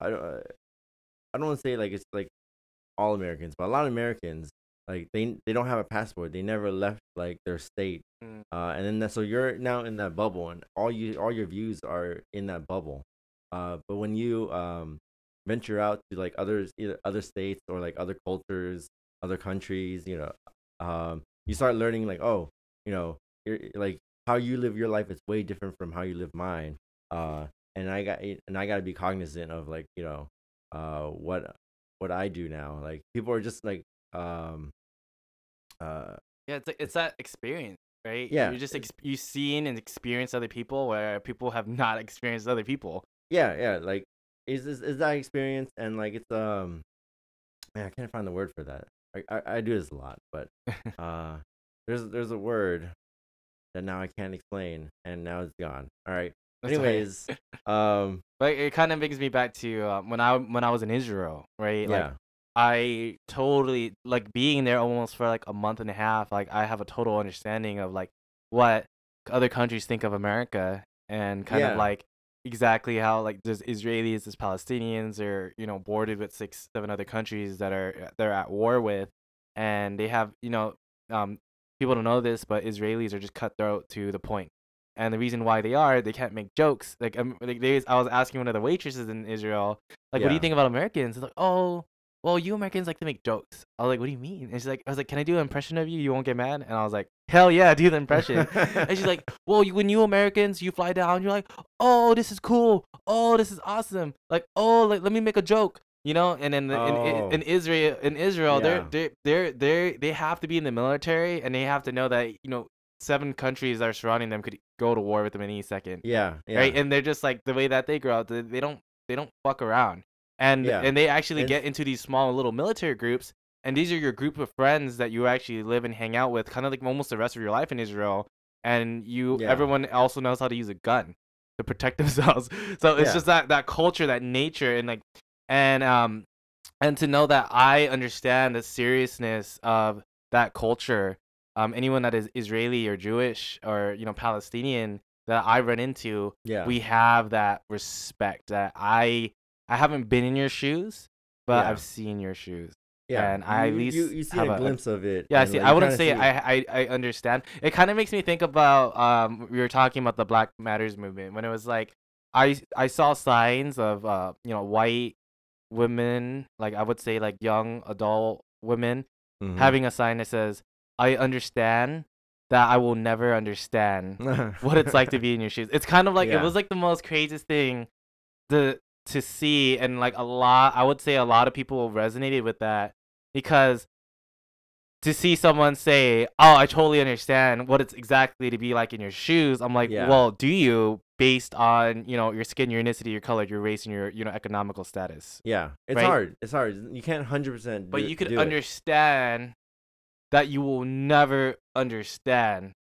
I don't uh, I don't want to say like it's like all Americans, but a lot of Americans like they they don't have a passport. They never left like their state. Mm. Uh, and then that, so you're now in that bubble, and all you all your views are in that bubble. Uh, but when you um venture out to like others, either other states or like other cultures, other countries, you know, um, you start learning like, oh, you know, you're, like how you live your life is way different from how you live mine. Uh, and I got and I got to be cognizant of like, you know, uh what what I do now. Like people are just like um uh Yeah, it's like it's that experience, right? Yeah, you just ex- you seen and experienced other people where people have not experienced other people. yeah yeah like is is is that experience and like it's um man I can't find the word for that. I I, I do this a lot, but uh there's there's a word that now I can't explain and now it's gone. All right. Anyways, um Like it kind of brings me back to uh, when I when I was in Israel, right? Like yeah. I totally like being there almost for like a month and a half. Like I have a total understanding of like what other countries think of America and kind Yeah. of like exactly how like there's Israelis, there's Palestinians, are you know bordered with six, seven other countries that are they're at war with, and they have you know um people don't know this, but Israelis are just cutthroat to the point. And the reason why they are, they can't make jokes. Like, um, like they, I was asking one of the waitresses in Israel, like, what do you think about Americans? It's like, oh, well, you Americans like to make jokes. I was like, what do you mean? And she's like, I was like, can I do an impression of you? You won't get mad? And I was like, hell yeah, do the impression. and she's like, well, you, when you Americans, you fly down, you're like, oh, this is cool. Oh, this is awesome. Like, oh, like, let me make a joke. You know, and in, Oh. in, in Israel, in Israel, they're they're they're they they have to be in the military, and they have to know that you know seven countries that are surrounding them could go to war with them any second Yeah. Yeah. right? And they're just like the way that they grow up. They, they don't they don't fuck around, and Yeah. and they actually And- get into these small little military groups, and these are your group of friends that you actually live and hang out with, kind of like almost the rest of your life in Israel. And you, Yeah. everyone also knows how to use a gun to protect themselves. So it's Yeah. just that that culture, that nature, and like, and um, and to know that I understand the seriousness of that culture. Um, anyone that is Israeli or Jewish or you know Palestinian that I run into, yeah. we have that respect that I I haven't been in your shoes, but Yeah. I've seen your shoes. yeah. and I at least you, you see have a a- glimpse of it. Yeah, I see, like, I wouldn't say I, I I understand. It kind of makes me think about um we were talking about the Black Matters movement when it was like I I saw signs of uh you know white women like I would say like young adult women Mhm. having a sign that says I understand that I will never understand what it's like to be in your shoes. It's kind of like it was like the most craziest thing to to see and like a lot I would say a lot of people resonated with that because to see someone say, "Oh, I totally understand what it's exactly to be like in your shoes." I'm like, Yeah. "Well, do you based on, you know, your skin, your ethnicity, your color, your race and your, you know, economical status?" Yeah, it's right? hard. It's hard. You can't hundred percent. But you could do understand that you will never understand,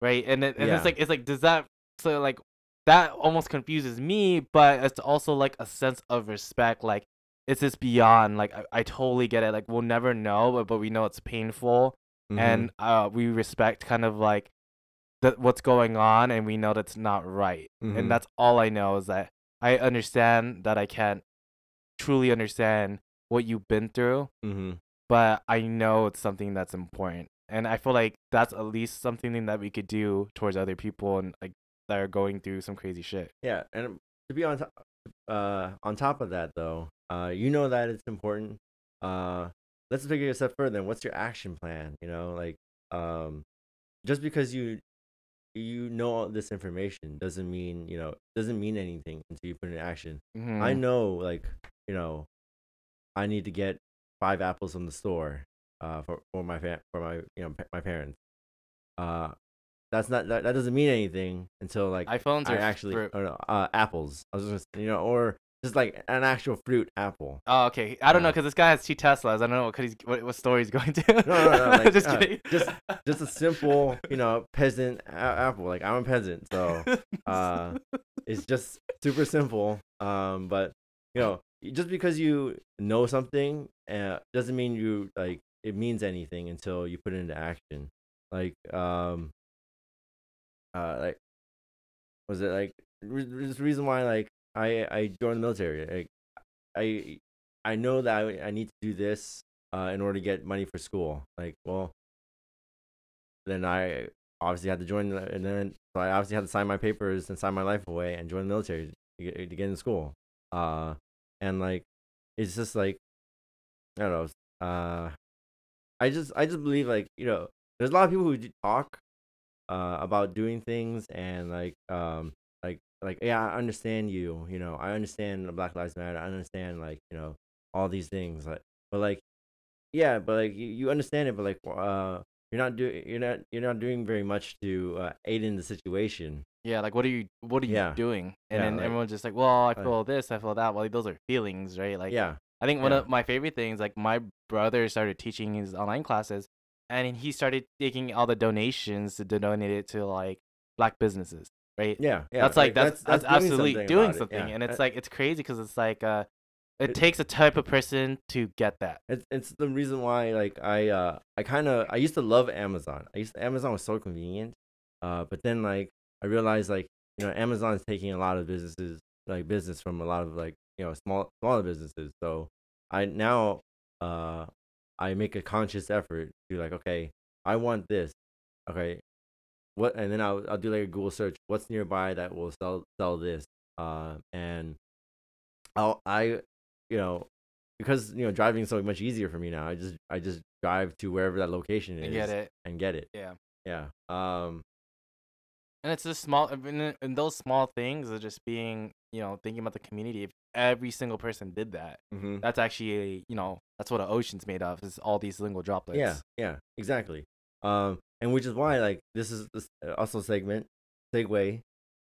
right? And it, and Yeah. it's like it's like does that so like that almost confuses me, but it's also like a sense of respect. Like it's just beyond. Like I, I totally get it. Like we'll never know, but but we know it's painful, Mhm. and uh we respect kind of like that what's going on, and we know that's not right. Mhm. And that's all I know is that I understand that I can't truly understand what you've been through Mhm. But I know it's something that's important. And I feel like that's at least something that we could do towards other people and like that are going through some crazy shit. Yeah, and to be on top, uh, on top of that though, uh, you know that it's important. Uh, let's take it a step further. What's your action plan? You know, like, um, just because you you know all this information doesn't mean you know doesn't mean anything until you put it in action. I Mhm. know, like, you know, I need to get five apples from the store, uh, for for my fam- for my you know my parents. Uh, that's not that, that doesn't mean anything until like iPhones are actually fruit. or no, uh, apples. I was just you know, or just like an actual fruit apple. Oh, okay. I don't know because this guy has two Teslas. I don't know what, he's, what, what story he's going to. No, no, no. Like, just uh, kidding. just just a simple you know peasant a- apple. Like I'm a peasant, so uh, it's just super simple. Um, but you know, just because you know something uh, doesn't mean you like it means anything until you put it into action. Like um, uh, like was it like re- there's reason why like I I joined the military. Like I I know that I, I need to do this uh in order to get money for school. Like well, then I obviously had to join, and then so I obviously had to sign my papers and sign my life away and join the military to get, to get into school. Uh, and like it's just like I don't know. Uh, I just I just believe like you know there's a lot of people who talk uh about doing things and like um like like yeah I understand you you know I understand Black Lives Matter I understand like you know all these things like but like yeah but like you, you understand it but like uh you're not doing you're not you're not doing very much to uh, aid in the situation Yeah, like what are you what are you Yeah. doing? And Yeah, then like- everyone's just like, well, I like- feel this, I feel that. Well, those are feelings, right? Like, yeah I think one yeah. of my favorite things, like my brother started teaching his online classes, and he started taking all the donations to donate it to like black businesses, right? yeah yeah that's like that's that's, doing absolutely something doing it, something, yeah. and it's Uh, like it's crazy because it's like uh, it, It- takes a type of person to get that. It's it's the reason why like I uh I kind of I used to love Amazon. I used to, Amazon was so convenient. Uh, but then like I realized like you know Amazon is taking a lot of businesses like business from a lot of like you know small smaller businesses. So I now uh I make a conscious effort to like okay I want this okay what and then I'll I'll do like a Google search what's nearby that will sell sell this uh and I'll I you know because you know driving is so much easier for me now. I just I just drive to wherever that location is get it, and get it. yeah. Yeah. Um. And it's just small, and, and those small things are just being, you know, thinking about the community. If every single person did that, mhm. that's actually, you know, that's what an ocean's made of. Is all these lingual droplets. Yeah. Yeah. Exactly. Um. And which is why like this is this uh, also segment segue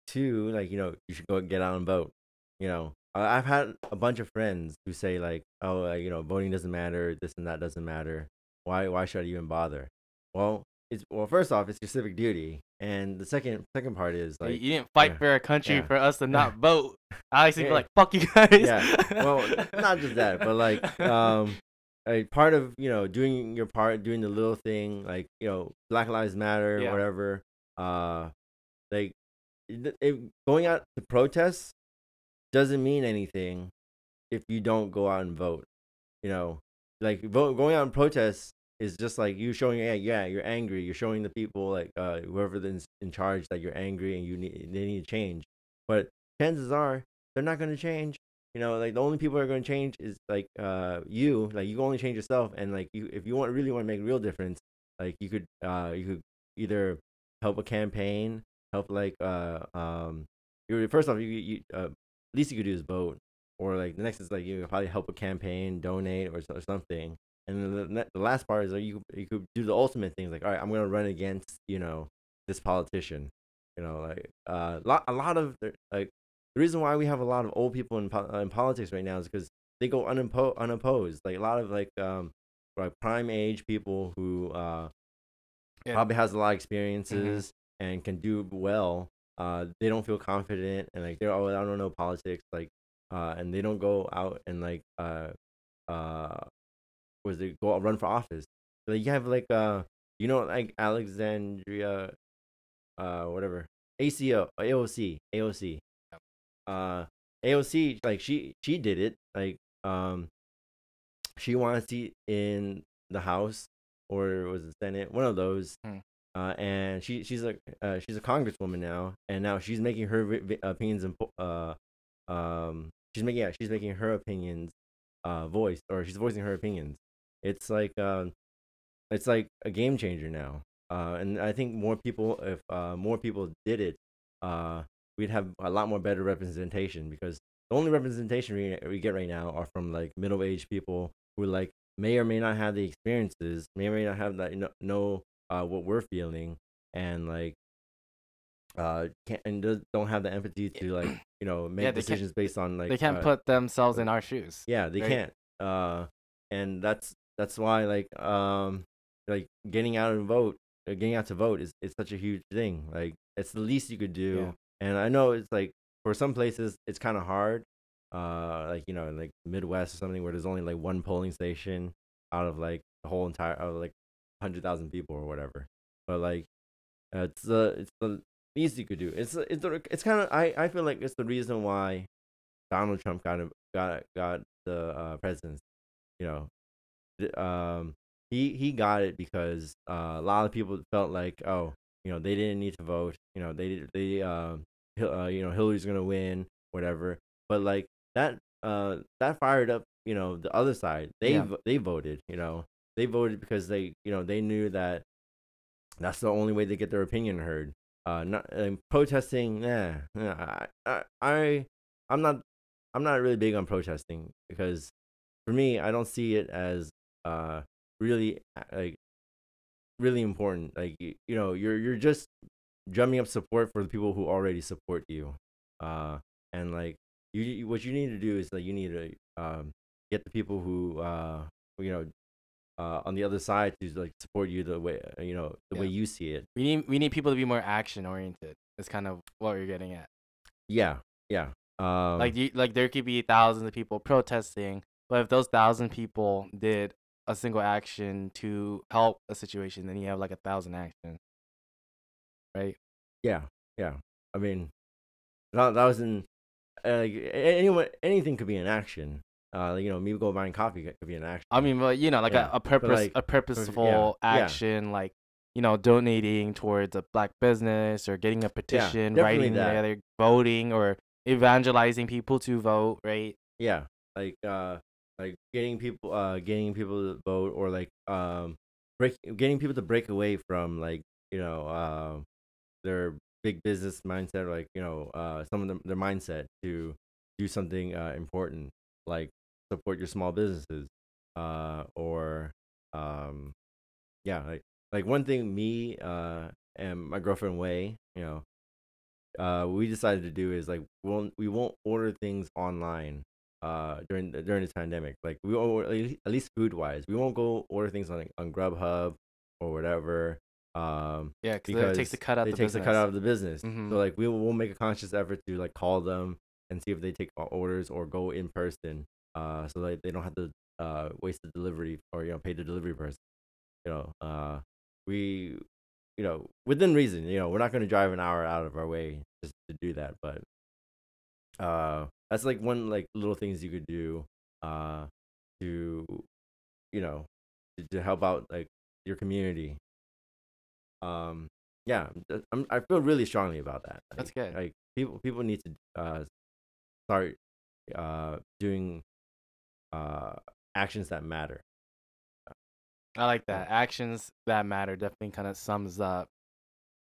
to like you know you should go get out and vote. You know I've had a bunch of friends who say like oh uh, you know voting doesn't matter this and that doesn't matter why why should I even bother? Well it's well first off it's your civic duty and the second second part is like you didn't fight yeah, for a country yeah. for us to not vote. Alex would be like, "Fuck you guys." Yeah, well, not just that, but like um a part of you know doing your part doing the little thing like you know black lives matter Yeah. whatever uh like it, it- going out to protest doesn't mean anything if you don't go out and vote you know like vote, going out and protest is just like you showing yeah yeah you're angry you're showing the people like uh whoever's in, in charge that you're angry and you need they need to change. But chances are they're not going to change. You know like the only people that are going to change is like uh you like you can only change yourself and like you if you want really want to make a real difference like you could uh you could either help a campaign help like uh um you first off you, you uh least you could do is vote or like the next is like you probably help a campaign donate or, or something and then the, the last part is like you you could do the ultimate things like all right i'm gonna run against you know this politician you know like uh lot, a lot of like the reason why we have a lot of old people in, po- uh, in politics right now is because they go unimpo- unopposed like a lot of like um like prime age people who uh Yeah. probably has a lot of experiences and can do well uh they don't feel confident and like they're oh i don't know politics like uh and they don't go out and like uh uh was they go out run for office. Like you have like uh you know like alexandria uh whatever aco aoc aoc uh aoc like she she did it like um she wanted seat in the house or was it senate one of those. Hmm. uh and she she's a uh, she's a congresswoman now and now she's making her vi- vi- opinions and uh um she's making yeah she's making her opinions uh voiced or she's voicing her opinions it's like um it's like a game changer now uh and i think more people if uh more people did it uh we'd have a lot more better representation because the only representation we, we get right now are from like middle-aged people who like may or may not have the experiences may or may not have that know, know uh what we're feeling and like uh can't and don't have the empathy to like you know make can't- decisions based on like they can't uh, put themselves in our shoes. yeah they right? can't uh and that's that's why like um like getting out and vote uh, getting out to vote is it's such a huge thing like it's the least you could do and i know it's like for some places it's kind of hard uh like you know like midwest or something where there's only like one polling station out of like the whole entire out of like 100000 people or whatever but like uh, it's the it's the least you could do it's it's it's kind of i i feel like it's the reason why donald trump got got got the uh presidency you know um he he got it because uh, a lot of people felt like oh you know they didn't need to vote you know they did- they um uh, you know Hillary's gonna win whatever but like that uh that fired up you know the other side they Yeah. vo- they voted you know they voted because they you know they knew that that's the only way they get their opinion heard uh, not protesting. Nah, nah, I, I, I, I'm not, I'm not really big on protesting because for me, I don't see it as uh really uh, like really important. Like you, you know, you're you're just drumming up support for the people who already support you. Uh, and like you, you what you need to do is like you need to um get the people who uh you know uh on the other side to like support you the way uh, you know the way you see it. We need we need people to be more action oriented. That's kind of what you're getting at. Yeah, yeah. Um, like you, like there could be thousands of people protesting, but if those thousand people did a single action to help a situation, then you have like a thousand actions, right? Yeah, yeah. I mean, that, that was in uh, like anyone anything could be an action. Uh, you know, me go buying coffee could be an action. I mean, but you know, like Yeah, a, a purpose, like, a purposeful yeah. action, like you know, donating towards a black business or getting a petition, writing that. together, voting or evangelizing people to vote, right? yeah, like uh, like getting people uh getting people to vote or like um break getting people to break away from like you know uh, their big business mindset or like you know uh some of them their mindset to do something uh important like support your small businesses uh or um yeah like like one thing me uh and my girlfriend way you know uh we decided to do is like we won't we won't order things online uh during the, during this pandemic like we won't at least- food wise we won't go order things on on Grubhub or whatever um Yeah, because it takes the cut out it the takes business. the cut out of the business. Mhm. So like we will we'll make a conscious effort to like call them and see if they take our orders or go in person. Uh, so like they don't have to uh waste the delivery or you know pay the delivery person. You know, uh, we, you know, within reason. You know, we're not going to drive an hour out of our way just to do that, but uh, that's like one like little things you could do uh to, you know, to, to help out like your community um yeah I'm, i feel really strongly about that That's good. like people people need to uh start uh doing uh actions that matter I like that. Actions that matter definitely kind of sums up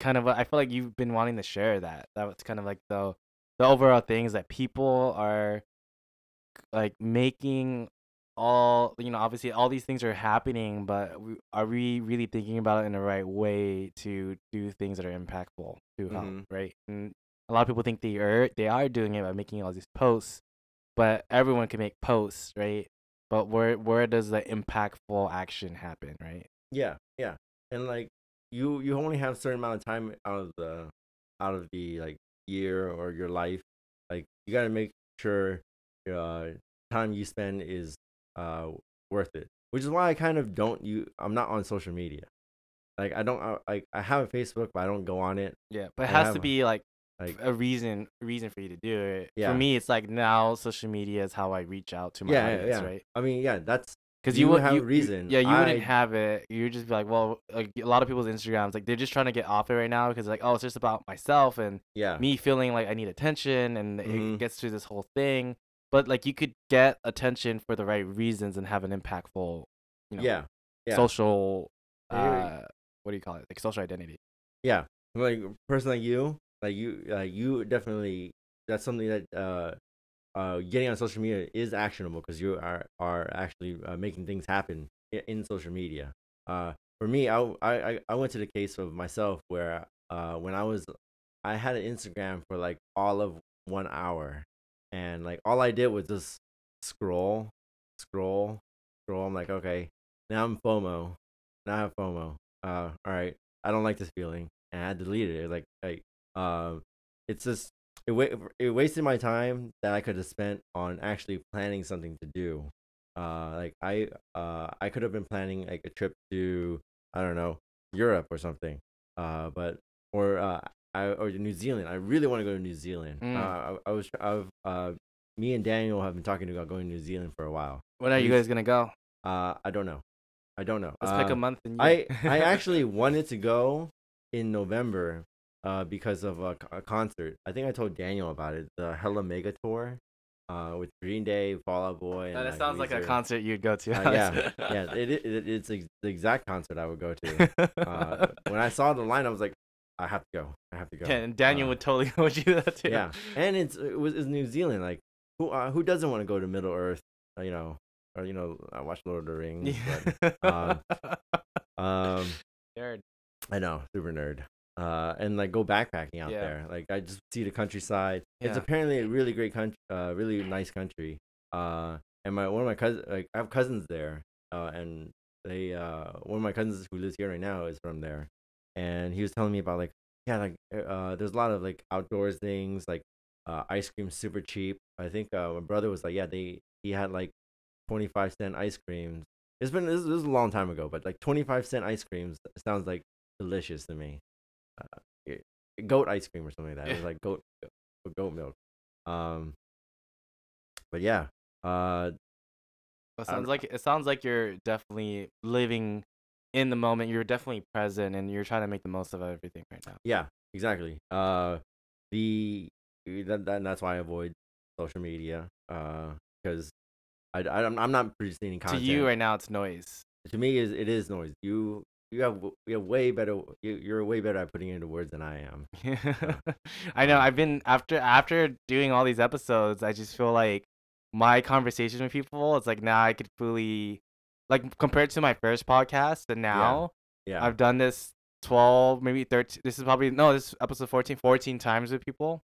kind of I feel like you've been wanting to share that. That was kind of like the the overall thing is that people are like making all you know obviously all these things are happening but we, are we really thinking about it in the right way to do things that are impactful to help Mhm. right? And a lot of people think they are they are doing it by making all these posts but everyone can make posts right? But where where does the impactful action happen right? Yeah yeah. And like you you only have a certain amount of time out of the out of the like year or your life like you got to make sure uh time you spend is uh worth it which is why i kind of don't you i'm not on social media. Like i don't I, like i have a facebook but i don't go on it. Yeah but it I has to be like like a reason reason for you to do it. Yeah. for me it's like now social media is how i reach out to my yeah audience yeah. right? I mean yeah that's Because You you, would have a you, you- reason. yeah, you wouldn't have it. You would just be like, well, like a lot of people's Instagrams, like they're just trying to get off it right now because like, oh, it's just about myself and yeah me feeling like I need attention, and Mhm. it gets to this whole thing. But like, you could get attention for the right reasons and have an impactful, you know, yeah yeah social, uh, what do you call it? Like social identity. yeah like a person like you like you uh, you definitely that's something that uh uh getting on social media is actionable because you are are actually uh, making things happen in, social media. Uh for me I, I I went to the case of myself where uh when i was i had an instagram for like all of one hour and like all i did was just scroll scroll scroll. I'm like okay now i'm fomo now i have fomo uh all right i don't like this feeling and i deleted it. Like like um it's just it, wa- it wasted my time that i could have spent on actually planning something to do uh like i uh i could have been planning like a trip to i don't know europe or something uh but or uh I, or new zealand i really want to go to new zealand Mm. uh I, I was i've uh me and daniel have been talking about going to new zealand for a while When are you guys gonna go? uh i don't know i don't know Let's uh, pick a month. And I I actually wanted to go in November uh because of a concert. I think I told Daniel about it. The Hella Mega Tour uh with Green Day, Fall Out Boy and that like, sounds like a concert you'd go to. Uh, yeah. Yeah, it, it, it it's ex- the exact concert I would go to. Uh when I saw the line I was like I have to go. I have to go. Yeah, and Daniel Uh, would totally would do that too. yeah, and it's it was it's New Zealand. Like who uh, who doesn't want to go to Middle Earth? You know, or you know, I watch Lord of the Rings. But, um, um, Nerd. I know, super nerd. Uh, and like go backpacking out Yeah. there. Like I just see the countryside. It's apparently a really great country, uh, really nice country. Uh, and my one of my cousins, like I have cousins there. Uh, and they, uh, one of my cousins who lives here right now is from there, and he was telling me about like, yeah, like uh, there's a lot of like outdoors things, like uh, ice cream super cheap. I think uh, my brother was like, yeah, they he had like twenty five cent ice creams. It's been this, this was a long time ago, but like twenty five cent ice creams sounds like delicious to me. Uh, goat ice cream or something like that. It was like goat goat- goat milk. Um, but yeah, uh, It sounds like it sounds like you're definitely living in the moment. You're definitely present, and you're trying to make the most of everything right now. yeah, exactly. Uh, the that, that that's why I avoid social media. Uh, because I, I I'm I'm not producing content. To you right now, it's noise. to me is it is noise. You you have you have way better. You, you're way better at putting it into words than I am. I know. Um, I've been after after doing all these episodes. I just feel like my conversation with people. It's like now I could fully, like compared to my first podcast, and now Yeah, I've done this 12, maybe 13. This is probably no, this is episode 14, 14 times with people.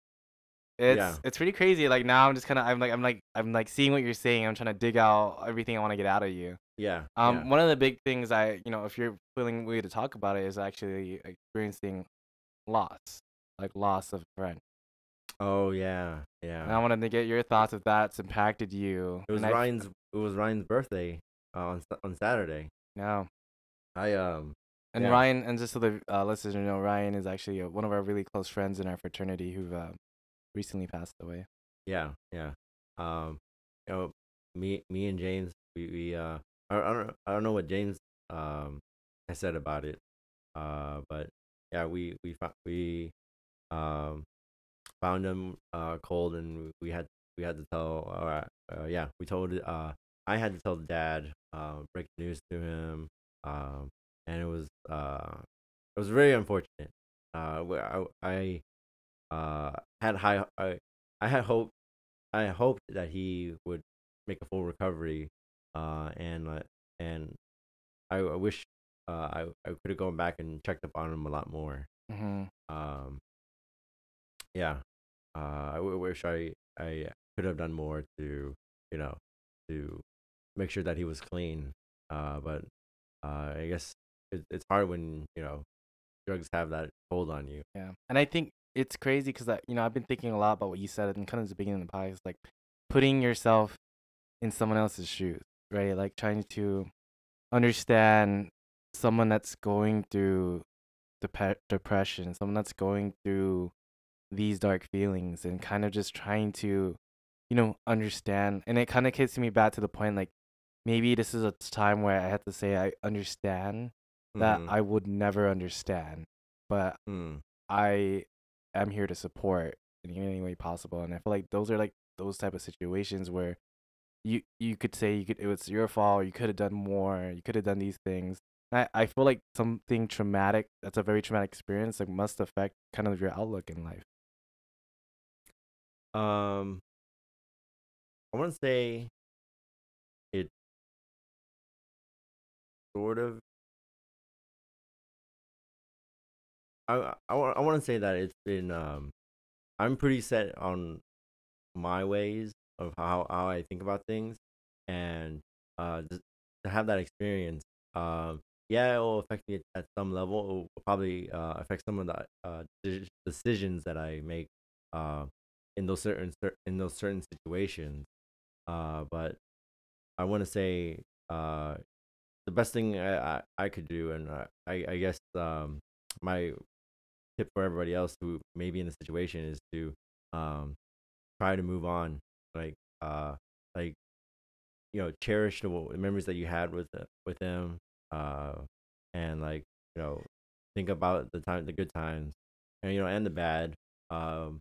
It's Yeah. it's pretty crazy. Like now I'm just kind of I'm like I'm like I'm like seeing what you're saying. I'm trying to dig out everything I want to get out of you. yeah. Um, yeah. one of the big things I you know if you're feeling way to talk about it is actually experiencing loss, like loss of a friend. Oh yeah, And I wanted to get your thoughts if that's impacted you. It was and I- Ryan's. It was Ryan's birthday uh, on on Saturday. No. I um And Yeah. Ryan, and just so the uh, listeners know, Ryan is actually uh one of our really close friends in our fraternity who've uh, recently passed away. yeah yeah um you know me me and James we we uh I, I don't I don't know what James um has said about it uh but yeah we we we um found him uh cold and we had we had to tell uh, uh yeah we told uh I had to tell the dad uh break the news to him um and it was uh it was very unfortunate uh I I uh had high I I had hoped I hoped that he would make a full recovery uh and uh, and I, I wish uh I I could have gone back and checked up on him a lot more Mm-hmm. um yeah uh I w- wish I I could have done more to you know to make sure that he was clean uh but uh I guess it, it's hard when you know drugs have that hold on you Yeah, and I think it's crazy because you know I've been thinking a lot about what you said and kind of the beginning of the podcast, like putting yourself in someone else's shoes, right? Like trying to understand someone that's going through dep- depression, someone that's going through these dark feelings, and kind of just trying to, you know, understand. And it kind of gets me back to the point, like maybe this is a time where I have to say I understand that Mhm. I would never understand, but Mm. I am here to support in any way possible. And I feel like those are like those type of situations where you you could say you could it was your fault, you could have done more, you could have done these things. I, I feel like something traumatic that's a very traumatic experience like must affect kind of your outlook in life. Um, I want to say it sort of. I I, I want to say that it's been um, I'm pretty set on my ways of how how I think about things, and uh, to have that experience, um, yeah, it will affect me at some level. It will probably uh affect some of the uh deci- decisions that I make. Uh, in those certain in those certain situations. Uh, but I want to say uh, the best thing I, I, I could do, and I I guess um, my tip for everybody else who may be in the situation is to um, try to move on. Like uh, like you know, cherish the memories that you had with the, with them, uh, and like you know, think about the time, the good times, and you know, and the bad. Um,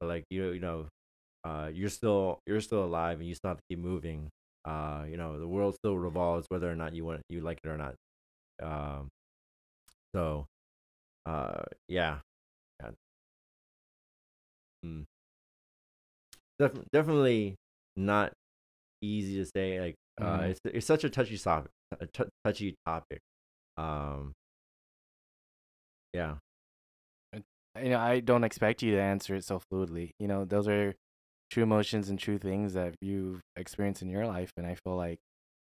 but like you you know uh you're still you're still alive and you still have to keep moving uh you know the world still revolves whether or not you want you like it or not um so uh yeah mm, def- definitely not easy to say. Like, uh, Mhm. it's it's such a touchy topic. A t- touchy topic. Um. Yeah. you know, I don't expect you to answer it so fluidly. You know, those are true emotions and true things that you've experienced in your life, and I feel like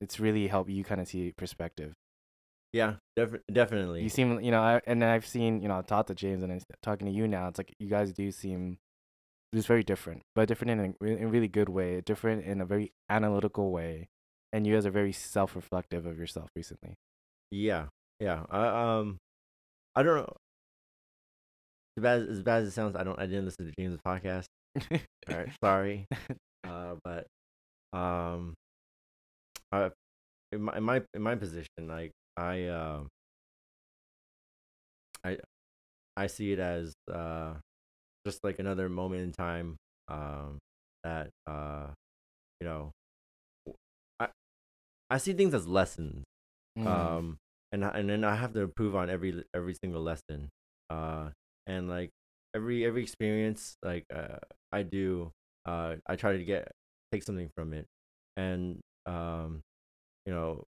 it's really helped you kind of see perspective. Yeah. Def- definitely. You seem, you know, I, and I've seen, you know, I've talked to James and I'm talking to you now. It's like you guys do seem just very different, but different in a, in a really good way, different in a very analytical way, and you guys are very self-reflective of yourself recently. Yeah, yeah. I um, I don't know. As bad as bad as it sounds, I don't. I didn't listen to James' podcast. All right, sorry. Uh, but um, I in my in my in my position, like I um, I I see it as uh, just like another moment in time. Um, that uh, you know, I I see things as lessons Mm. um and and then i have to improve on every every single lesson uh and like every every experience like uh i do uh i try to get take something from it and um you know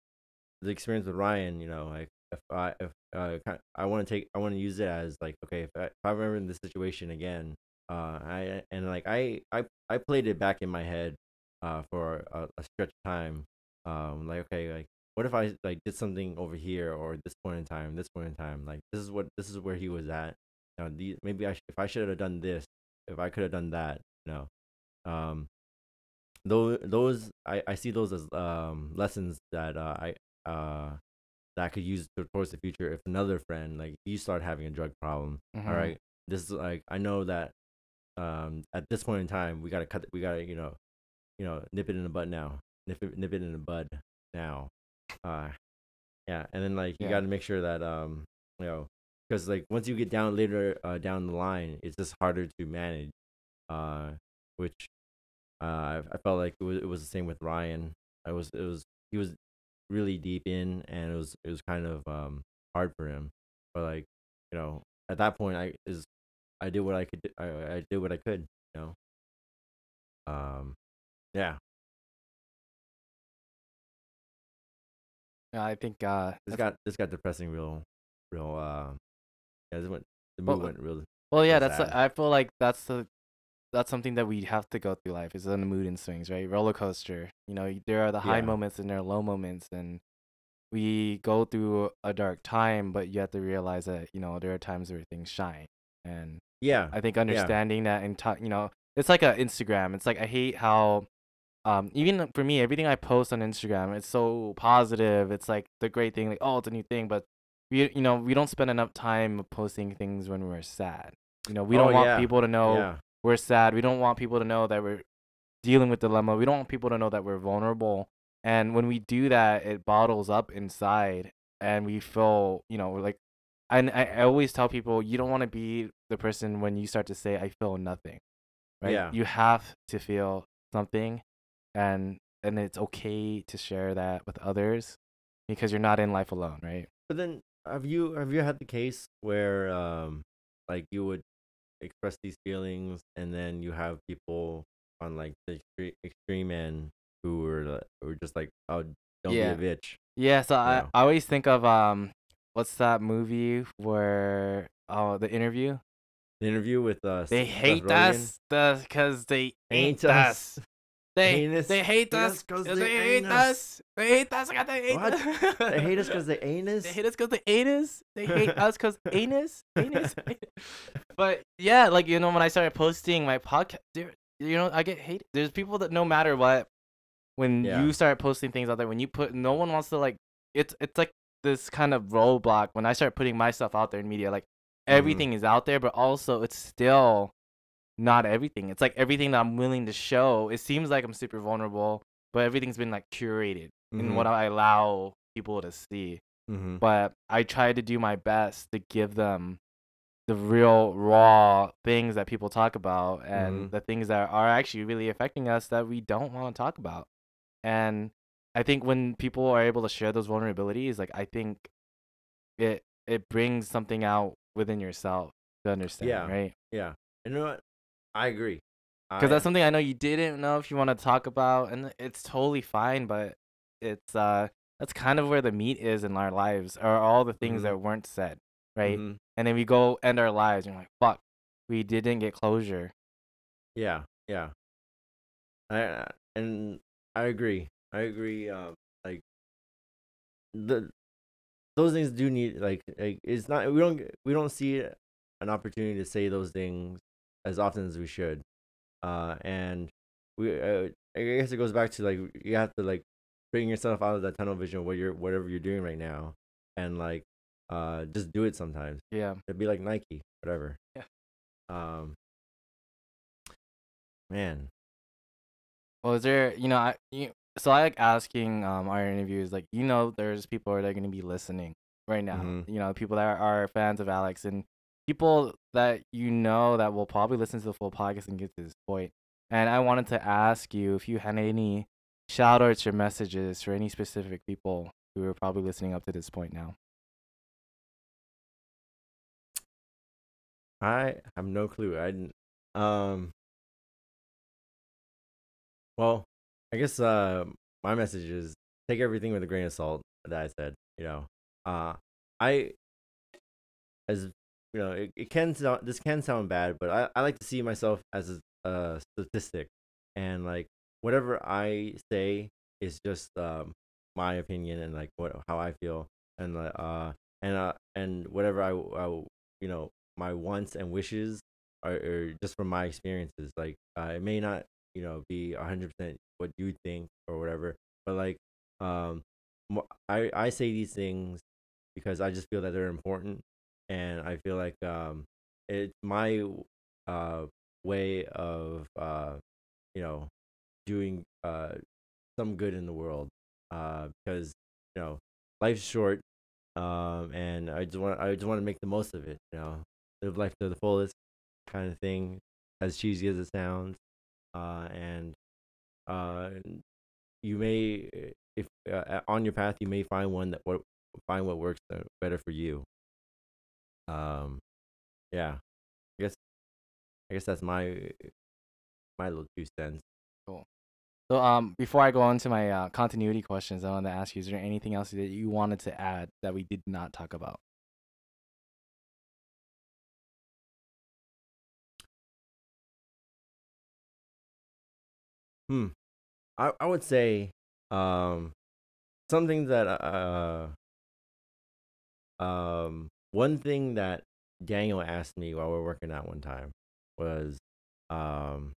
the experience with ryan you know like if i if uh i want to take i want to use it as like okay if I, if I remember in this situation again uh i and like i i i played it back in my head uh for a, a stretch of time um like okay like what if I like did something over here or this point in time, this point in time, like this is what this is where he was at. You know, the, maybe I sh- if I should have done this, if I could have done that, you know, um, those those I, I see those as um lessons that uh, I uh that I could use towards the future. If another friend like you start having a drug problem, Mhm. all right, this is like I know that um at this point in time we gotta cut we gotta you know you know nip it in the bud now nip it nip it in the bud now uh yeah and then like you Yeah. got to make sure that um you know because like once you get down later uh down the line it's just harder to manage uh which uh i, I felt like it was, it was the same with ryan i was it was he was really deep in and it was it was kind of um hard for him but like you know at that point i is i did what i could do, I, I did what i could you know um yeah Yeah, I think uh, this got this got depressing real real uh yeah this went the Well, mood went real Well, yeah, that's. I feel like that's the that's something that we have to go through life. Is in the mood and swings, right? Roller coaster. You know, there are the high Yeah. moments and there are low moments, and we go through a dark time, but you have to realize that you know there are times where things shine, and yeah I think understanding that and ta- you know, it's like a Instagram. It's like I hate how um even for me, everything I post on Instagram, it's so positive. It's like the great thing, like oh, it's a new thing, but we you know we don't spend enough time posting things when we're sad. You know, we Oh, don't want yeah. people to know yeah we're sad. We don't want people to know that we're dealing with dilemma. We don't want people to know that we're vulnerable. And when we do that, it bottles up inside, and we feel, you know, like, and I, I always tell people, you don't want to be the person when you start to say, "I feel nothing," right? Yeah. You have to feel something, and and it's okay to share that with others, because you're not in life alone, right? but then have you have you had the case where um like you would express these feelings and then you have people on like the extre- extreme end who were were just like oh don't Yeah. be a bitch Yeah, so I. I always think of um what's that movie where oh the interview? the interview with uh They hate us the cuz they Ain't hate us. They Hate us- they hate us because they they hate us. They hate us. God, they hate What? us. they hate us because they anus They hate us because they anus. They hate us because anus. Anus. but yeah, like you know, when I started posting my podcast, you know, I get hate. There's people that no matter what, when Yeah. you start posting things out there, when you put, no one wants to like. It's it's like this kind of roadblock when I start putting myself out there in media. Like Mm-hmm. everything is out there, but also it's still not everything. It's like everything that I'm willing to show. It seems like I'm super vulnerable, but everything's been like curated in what I allow people to see mm-hmm. but I try to do my best to give them the real raw things that people talk about and Mhm. the things that are actually really affecting us that we don't want to talk about. And I think when people are able to share those vulnerabilities, like I think it it brings something out within yourself to understand, Yeah. right? Yeah. And you know what? I agree. because that's something I know you didn't know if you want to talk about, and it's totally fine. But it's uh, that's kind of where the meat is in our lives, are all the things Mhm. that weren't said, right? Mhm. And then we go end our lives, and you're like, fuck, we didn't get closure. Yeah, yeah. I and I agree. I agree. Um, like the those things do need like like it's not we don't we don't see an opportunity to say those things as often as we should. Uh, and we uh, I guess it goes back to like you have to like bring yourself out of that tunnel vision of what you're whatever you're doing right now, and like uh just do it sometimes. Yeah. It'd be like Nike, whatever. Yeah. Um. Man, Well, is there, you know, I, you, so I like asking um our interviews, like, you know, there's people that are going to be listening right now, Mhm. you know, people that are, are fans of Alex and people that you know that will probably listen to the full podcast and get to this point. And I wanted to ask you if you had any shout outs or messages for any specific people who are probably listening up to this point now. I have no clue. I didn't. Um. Well, I guess uh my message is take everything with a grain of salt that I said. You know, uh, I as you know, it, it can sound this can sound bad, but I, I like to see myself as a, a statistic, and like whatever I say is just um my opinion and like what how I feel, and uh and uh and whatever I, I you know my wants and wishes are, are just from my experiences. Like uh, it may not you know be hundred percent what you think or whatever, but like um I I say these things because I just feel that they're important, and I feel like um it's my uh way of uh you know doing uh some good in the world uh because you know life's short um and I just want I just want to make the most of it you know? Live life to the fullest kind of thing as cheesy as it sounds uh and uh you may if uh, on your path you may find one that what find what works uh, better for you um yeah i guess i guess that's my my little two cents Cool. So, um, before I go on to my uh, continuity questions, I wanted to ask you: Is there anything else that you wanted to add that we did not talk about? Hmm. I I would say um something that uh um one thing that Daniel asked me while we were working out one time was um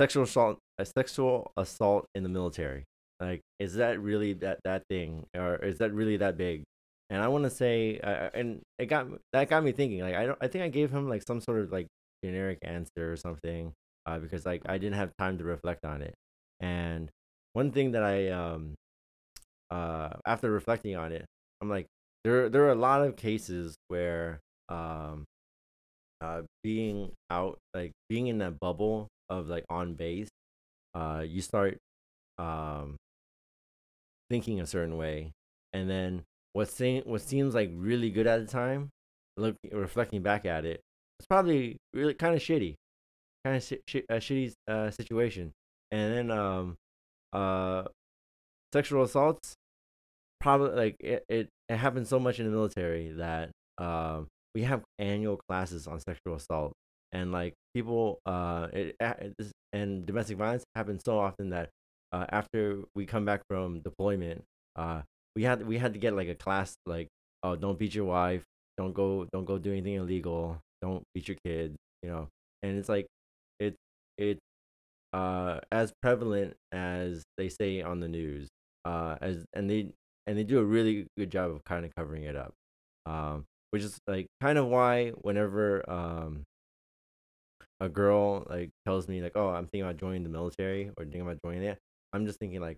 sexual assault a sexual assault in the military. Like is that really that that thing or is that really that big? And I want to say uh, and it got that got me thinking like I don't I think I gave him like some sort of like generic answer or something uh, because like I didn't have time to reflect on it. And one thing that I um uh after reflecting on it, I'm like there there are a lot of cases where um uh being out like being in that bubble of like on base, uh you start um thinking a certain way and then what seem what seems like really good at the time, look reflecting back at it, it's probably really kind of shitty kind of sh- sh- a shitty uh, situation. And then um uh sexual assaults probably like it, it, it happens so much in the military that um we have annual classes on sexual assault and like people uh it, it and domestic violence happens so often that uh after we come back from deployment uh we had we had to get like a class like oh don't beat your wife don't go don't go do anything illegal don't beat your kids you know and it's like it it uh as prevalent as they say on the news uh as and they and they do a really good job of kind of covering it up um which is like kind of why whenever um a girl like tells me like oh i'm thinking about joining the military or thinking about joining it i'm just thinking like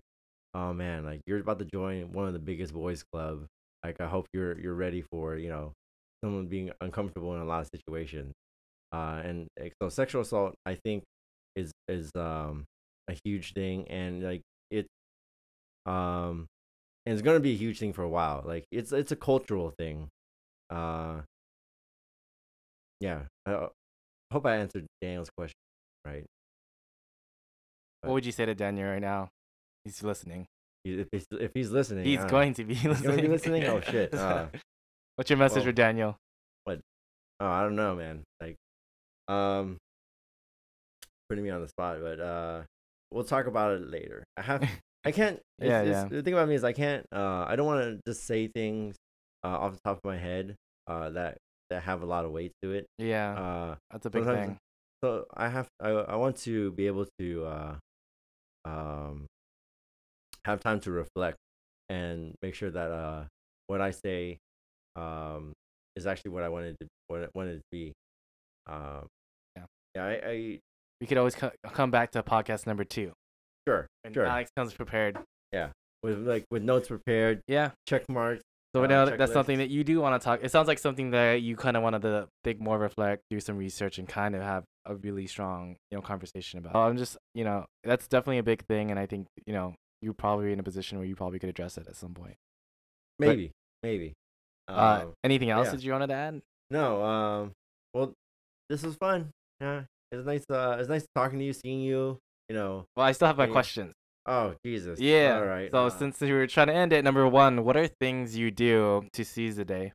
oh man like you're about to join one of the biggest boys club. Like i hope you're you're ready for you know someone being uncomfortable in a lot of situations. Uh and so sexual assault i think is is um a huge thing and like it um and it's gonna be a huge thing for a while like it's it's a cultural thing uh yeah I hope I answered Daniel's question right. What would you say to Daniel right now? He's listening. If he's, if he's listening, He's don't- going to be listening. be listening? Oh, shit. Uh, What's your message well- for Daniel? What? Oh, I don't know, man. Like, um, putting me on the spot, but uh, we'll talk about it later. I have, I can't. It's, Yeah, it's- yeah. The thing about me is I can't. Uh, I don't want to just say things uh, off the top of my head uh, that that have a lot of weight to it. Yeah, Uh, that's a big thing. so I have. I I want to be able to uh, um, have time to reflect and make sure that uh, what I say um, is actually what I wanted to what I wanted to be. Um, Yeah. Yeah. I, I We could always co- come back to podcast number two. Sure. And Sure. Alex comes prepared. Yeah. With like with notes prepared, Yeah. check marks. So uh, now that that's checklists. something that you do want to talk. It sounds like something that you kind of wanted to think more, reflect, do some research, and kind of have a really strong, you know, conversation about. I'm just, you know, that's definitely a big thing, and I think, you know, you're probably in a position where you probably could address it at some point. Maybe. maybe. Uh, Um, anything else yeah. that you wanted to add? No, um, well, this was fun. Yeah, it's nice. Uh, it's nice talking to you, seeing you. You know. Well, I still have my Yeah. questions. Oh Jesus. Yeah. All right. So uh, since we were trying to end it, number one, what are things you do to seize the day?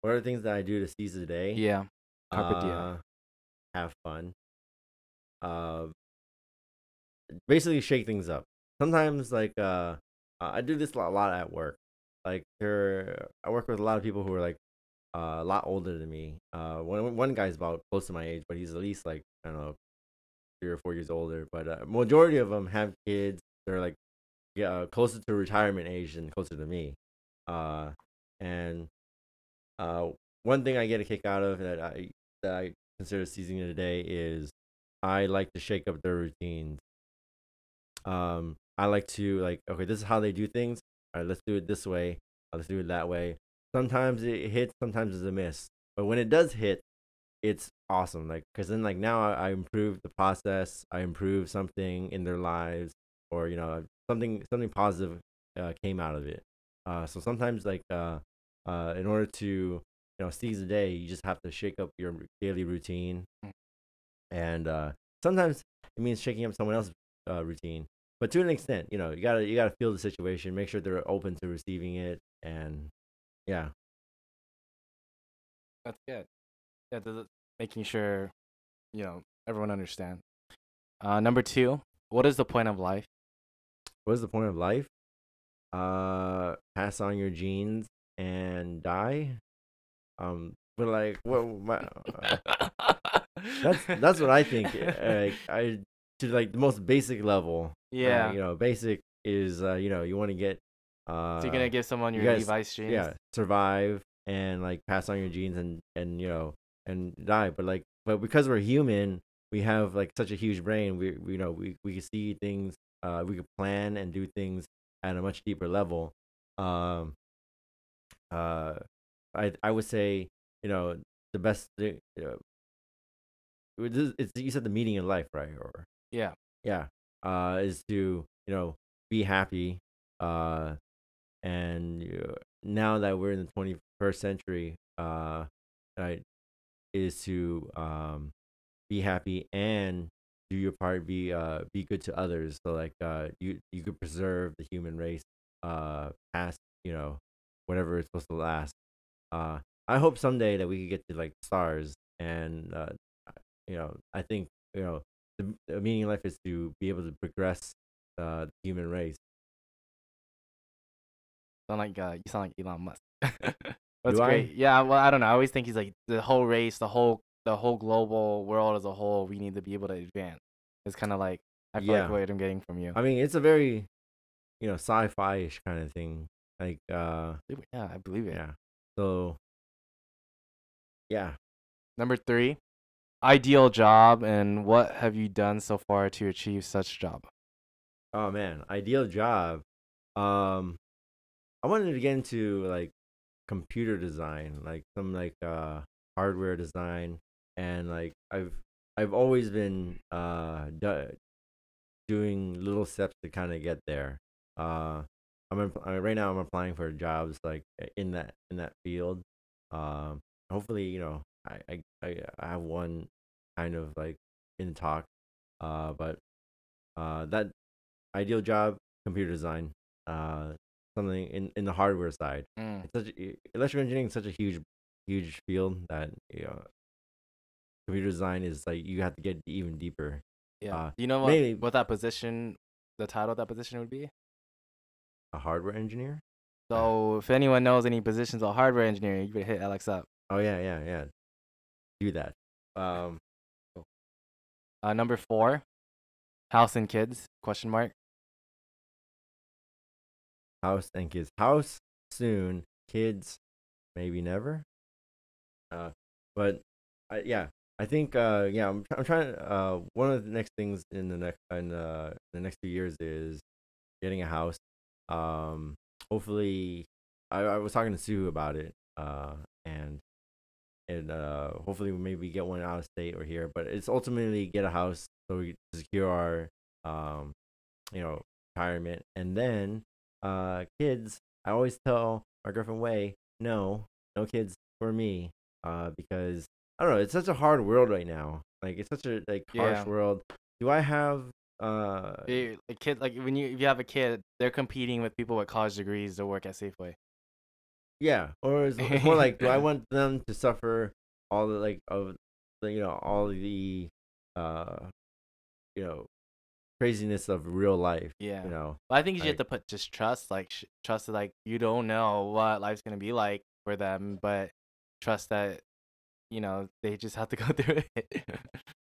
what are the things that I do to seize the day? Yeah. Carpe diem. Uh, have fun. Uh, basically shake things up. Sometimes, like, uh, I do this a lot, a lot at work. Like, there, I work with a lot of people who are like uh, a lot older than me. Uh, one one guy's about close to my age, but he's at least like I don't know, three or four years older. But uh, majority of them have kids. They're like, yeah, closer to retirement age than closer to me. Uh, and uh, one thing I get a kick out of that I that I consider seizing the day is I like to shake up their routines. Um, I like to like okay, this is how they do things. All right, let's do it this way. uh, Let's do it that way. Sometimes it hits, sometimes it's a miss. But when it does hit, it's awesome. Like because then like now I, I improve the process. I improve something in their lives, or you know something something positive uh, came out of it. Uh, so sometimes like uh, uh, in order to you know seize the day, you just have to shake up your daily routine, Mm. and uh, sometimes it means shaking up someone else's uh, routine. But to an extent, you know, you gotta you gotta feel the situation, make sure they're open to receiving it, and yeah, That's good. Yeah, th- th- making sure, you know, everyone understands. Uh, number two, what is the point of life? what is the point of life? Uh, pass on your genes and die. Um, but like, what? My, that's that's what I think. uh, Like, I to like the most basic level. uh, yeah. you know, basic is uh, you know, you want to get uh, so you're gonna give someone you your guys- Levi's jeans? yeah, survive and like pass on your genes and and you know and die. But like, but because we're human, we have like such a huge brain. We, we you know we we can see things. Uh, we can plan and do things at a much deeper level. Um. Uh, I I would say you know the best thing. Uh, it is- it's you said the meaning in life, right? Or Yeah. yeah uh is to you know be happy uh and uh, now that we're in the 21st century uh right is to um be happy and do your part be uh be good to others so like uh you you could preserve the human race uh past you know whatever it's supposed to last uh i hope someday that we could get to like stars and uh you know i think you know the, the meaning of life is to be able to progress uh, the human race. Sound like uh, you sound like Elon Musk. That's Do I? great. Yeah. Well, I don't know. I always think he's like the whole race, the whole the whole global world as a whole. We need to be able to advance. It's kind of like I feel Yeah. like what I'm getting from you. I mean, it's a very, you know, sci-fi-ish kind of thing. Like, uh, yeah, I believe it. yeah. So, yeah. Number three, ideal job, and what have you done so far to achieve such job? Oh man, ideal job. Um, I wanted to get into like computer design, like some like uh hardware design, and like I've I've always been uh do- doing little steps to kind of get there. Uh, I'm right now I'm applying for jobs like in that in that field. Um, hopefully you know I I I I have one kind of like in talk. Uh, but uh, that ideal job, computer design, uh, something in, in the hardware side. Mm. It's such a, electrical engineering is such a huge huge field that you know computer design is like you have to get even deeper. Yeah. Uh, you know what, mainly- what that position, the title of that position would be? A hardware engineer. So if anyone knows any positions of hardware engineering, you better hit Alex up. Oh yeah, yeah, yeah. Do that. Um, Uh, number four, house and kids? Question mark. House and kids. House soon. Kids, maybe never. Uh, but I yeah, I think uh yeah I'm I'm trying. Uh, one of the next things in the next in uh, the next few years is getting a house. Um, hopefully, I I was talking to Sue about it. Uh, and and uh hopefully maybe get one out of state or here. But it's ultimately get a house so we secure our um you know retirement and then uh kids i always tell my girlfriend way no no kids for me uh because i don't know it's such a hard world right now like it's such a like harsh Yeah. world do i have uh A kid like when you if you have a kid, they're competing with people with college degrees to work at Safeway. yeah or it's, it's more like do i want them to suffer all the like of the you know all the uh you know craziness of real life Yeah. you know But I think you like- have to put just trust, like sh- trust that like you don't know what life's gonna be like for them, but trust that you know they just have to go through it,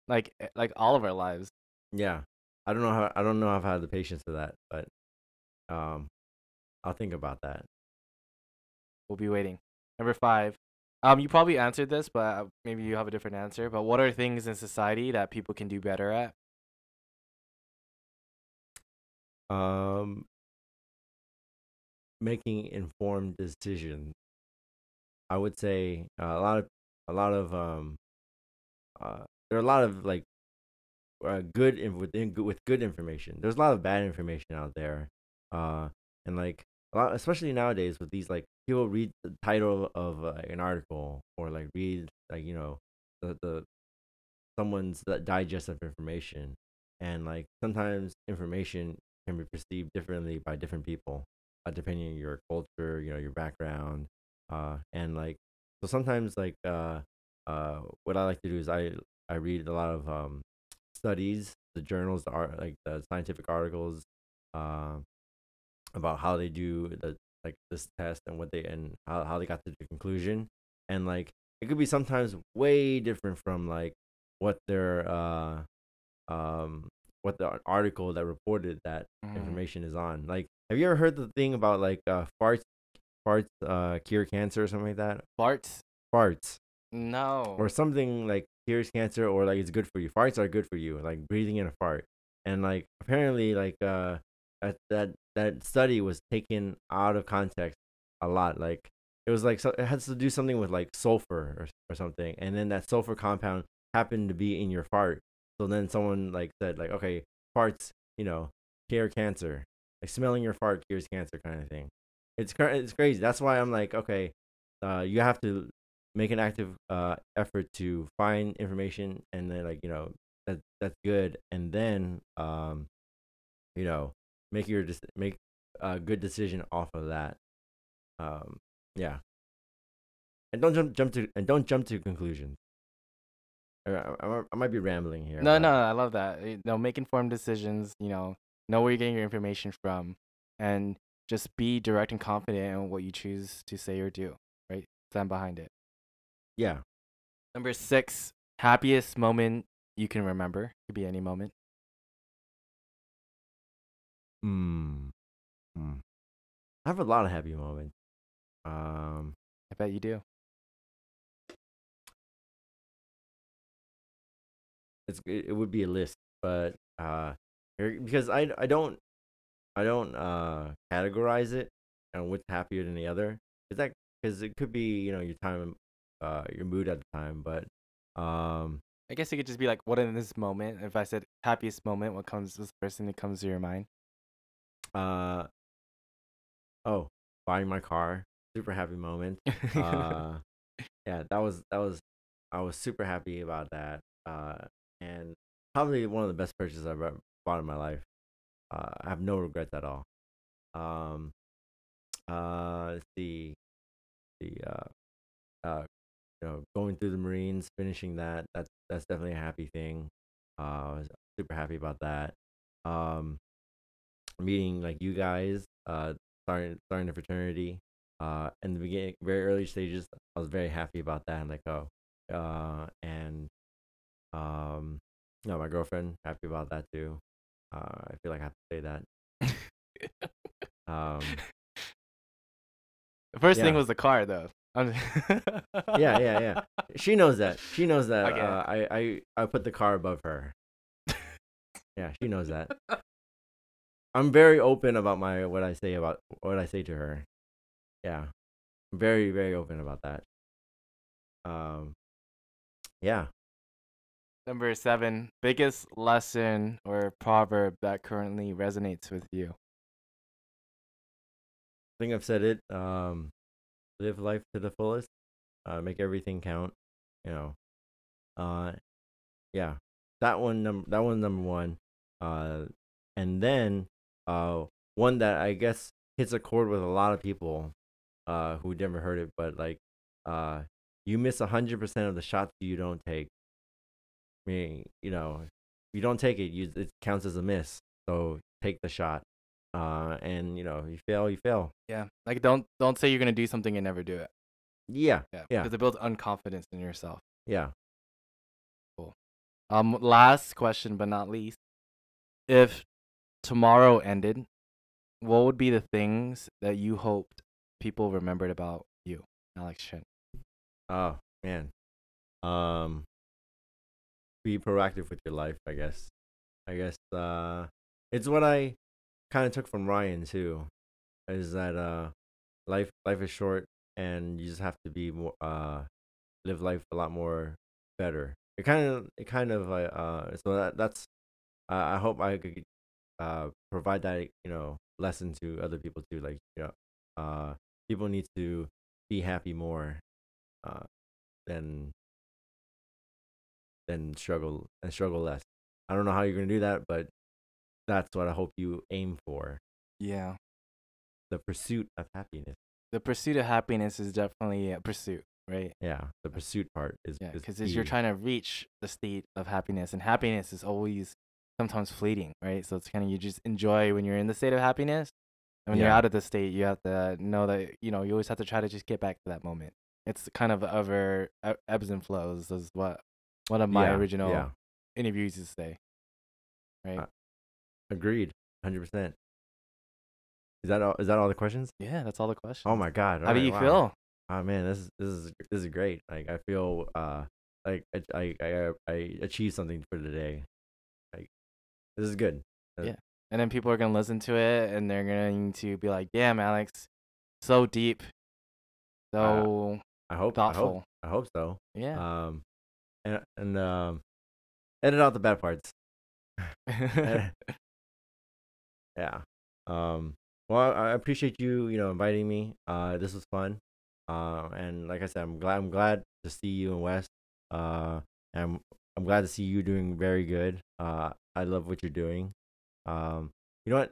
like eh, like all of our lives. Yeah, I don't know how I don't know if I have had the patience for that, but um, I'll think about that. We'll be waiting. Number five. Um, you probably answered this, but uh, maybe you have a different answer. But what are things in society that people can do better at? Um, making informed decisions. I would say uh, a lot of a lot of um, uh, there are a lot of like uh, good in, within with good information. There's a lot of bad information out there, uh, and like a lot, especially nowadays with these like people read the title of uh, an article or like read like you know the the someone's digest of information, and like sometimes information can be perceived differently by different people, uh, depending on your culture, you know, your background, uh, and like so sometimes like uh, uh, what I like to do is I I read a lot of um studies, the journals, the art, like the scientific articles, uh, about how they do the like this test and what they and how how they got to the conclusion, and like it could be sometimes way different from like what their uh um what the article that reported that Mhm. information is on. Like, have you ever heard the thing about like uh farts farts uh cure cancer or something like that? Farts? Farts No. or something like cures cancer or like it's good for you. Farts are good for you, like breathing in a fart. And like apparently like uh that that that study was taken out of context a lot. Like it was like so it has to do something with like sulfur or or something. And then that sulfur compound happened to be in your fart. So then someone like said like okay, farts, you know, cure cancer. Like smelling your fart cures cancer kind of thing. It's it's crazy. That's why I'm like okay, uh you have to make an active uh effort to find information and then like you know that that's good and then um you know make your make a good decision off of that um yeah and don't jump jump to and don't jump to conclusions I, I, I might be rambling here No, no, I love that. Eh, No, make informed decisions. You know, know where you're getting your information from, and just be direct and confident in what you choose to say or do. Right, stand behind it. yeah Number six, happiest moment you can remember. Could be any moment. mm. Mm. i have a lot of happy moments um I bet you do. It's it, it would be a list, but uh, because I I don't I don't uh categorize it and what's happier than the other. Is that because it could be you know your time, uh, your mood at the time, but um, I guess it could just be like, what in this moment? If I said happiest moment, what comes this person that comes to your mind? uh, oh, buying my car, super happy moment. Uh, yeah, that was that was I was super happy about that. uh, and probably one of the best purchases I've ever bought in my life. Uh, I have no regrets at all. Um, uh, let's the uh, uh, you know, going through the Marines, finishing that. That's that's definitely a happy thing. Uh, I was super happy about that. Um, meeting like you guys, uh, starting starting the fraternity. Uh, in the beginning, very early stages, I was very happy about that. I'm like, oh, uh, and um, no, my girlfriend happy about that too. Uh, I feel like I have to say that. Um, The first thing was the car, though. Yeah, yeah, yeah. She knows that. She knows that. Okay. Uh, I, I, I put the car above her. Yeah, she knows that. I'm very open about my what I say about what I say to her. Yeah, I'm very, very open about that. Um, yeah. Number seven, biggest lesson or proverb that currently resonates with you. I think I've said it. Um, live life to the fullest. Uh, make everything count. You know. Uh, yeah, that one. Number that one number one. Uh, and then uh, one that I guess hits a chord with a lot of people, uh, who never heard it, but like, uh, you miss hundred percent of the shots you don't take. I mean, you know, if you don't take it, you it counts as a miss. So take the shot. Uh, and you know, you fail, you fail. Yeah, like don't don't say you're gonna do something and never do it. Yeah, Yeah, Yeah. because it builds unconfidence in yourself. yeah. Cool. Um, last question but not least, if tomorrow ended, what would be the things that you hoped people remembered about you, Alex Shin? Oh man. Um be proactive with your life, I guess. I guess uh it's what I kind of took from Ryan too. Is that uh life life is short and you just have to be more uh live life a lot more better. It kind of it kind of uh, uh so that that's uh, I hope I could uh provide that, you know, lesson to other people too like, you know, uh people need to be happy more uh, than than struggle and struggle less. I don't know how you're gonna do that, but that's what I hope you aim for. Yeah, The pursuit of happiness. the pursuit of happiness is definitely a pursuit, right? Yeah, the pursuit part is Yeah, because you're trying to reach the state of happiness, and happiness is always sometimes fleeting, right? So it's kind of you just enjoy when you're in the state of happiness, and when you're out of the state, you have to know that you know you always have to try to just get back to that moment. It's kind of ever ebbs and flows. Is what one of my Yeah, original Yeah, interviews is say, right? Uh, agreed, hundred percent. Is that all? Is that all the questions? yeah, that's all the questions. Oh my god! How do you wow. feel? Oh man, this is this is this is great. Like I feel uh like I I I, I achieved something for today. Like this is good. Uh, Yeah. And then people are gonna listen to it, and they're going to be like, "Damn, Alex, so deep, so I hope I hope I hope so. yeah. Um, and and um, edit out the bad parts. Yeah. Um. Well, I I appreciate you, you know, inviting me. Uh, this was fun. Uh, and like I said, I'm glad I'm glad to see you in West. Uh, and I'm I'm glad to see you doing very good. Uh, I love what you're doing. Um, you know what?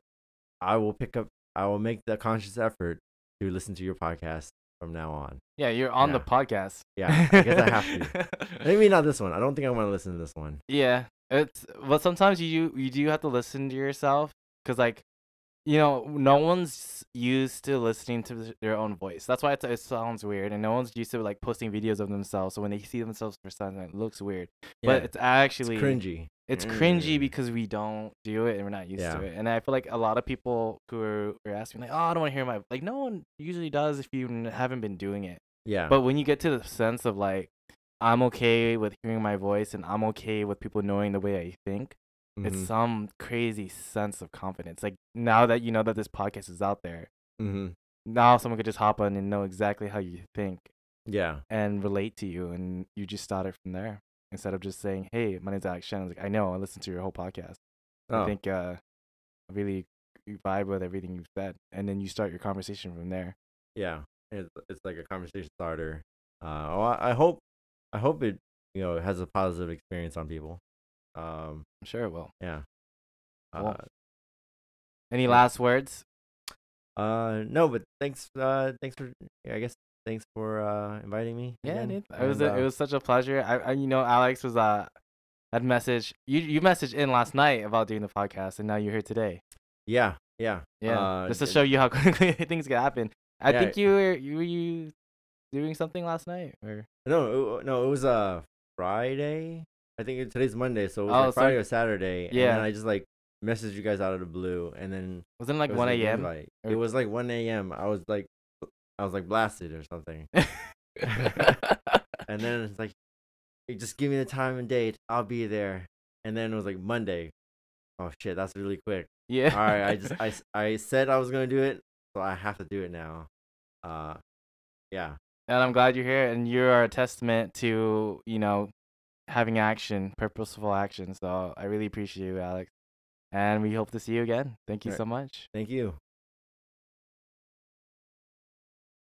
I will pick up. I will make the conscious effort to listen to your podcast from now on. Yeah, you're on the podcast. Yeah, I guess I have to. Maybe not this one. I don't think I want to listen to this one. yeah, it's but sometimes you do- you do have to listen to yourself because like, you know, no one's used to listening to their own voice. That's why it's, it sounds weird, and no one's used to like posting videos of themselves. So when they see themselves for something, it looks weird. Yeah, But it's actually it's cringy. It's cringy Mm. because we don't do it and we're not used Yeah. to it. And I feel like a lot of people who are, are asking like, "Oh, I don't want to hear my like." No one usually does if you haven't been doing it. Yeah. But when you get to the sense of like, I'm okay with hearing my voice and I'm okay with people knowing the way I think, it's Mhm. some crazy sense of confidence. Like now that you know that this podcast is out there, Mhm. now someone could just hop on and know exactly how you think Yeah. and relate to you, and you just start it from there instead of just saying, "Hey, my name's Alex Shannon." Like I know I listened to your whole podcast. Oh. I think uh, I really vibe with everything you've said, and then you start your conversation from there. Yeah. It's it's like a conversation starter. Uh. Oh, I, I hope I hope it you know has a positive experience on people. Um, I'm sure it will. yeah. Cool. Uh, Any Yeah. last words? uh, no, but thanks. Uh, thanks for. I guess thanks for uh inviting me. Yeah, again. dude. It was And, a, uh, it was such a pleasure. I, I you know Alex was uh had message you you messaged in last night about doing the podcast and now you're here today. Yeah, yeah, Yeah, Uh, just to show you how quickly things can happen. I Yeah, think you were you were you doing something last night or No, it- no, it was uh Friday. I think today's Monday, so it was Oh, like Friday so- or Saturday. And Yeah. then I just like messaged you guys out of the blue, and then wasn't it like it was one a.m. or- It was like one a.m. I was like, I was like blasted or something, and then it's like, "Hey, just give me the time and date. I'll be there. And then it was like Monday. Oh shit, that's really quick. yeah. All right, I just I, I said I was gonna do it, so I have to do it now. Uh, yeah. and I'm glad you're here and you are a testament to you know having action, purposeful action. So I really appreciate you, Alex. And we hope to see you again. Thank you Alright. so much. Thank you.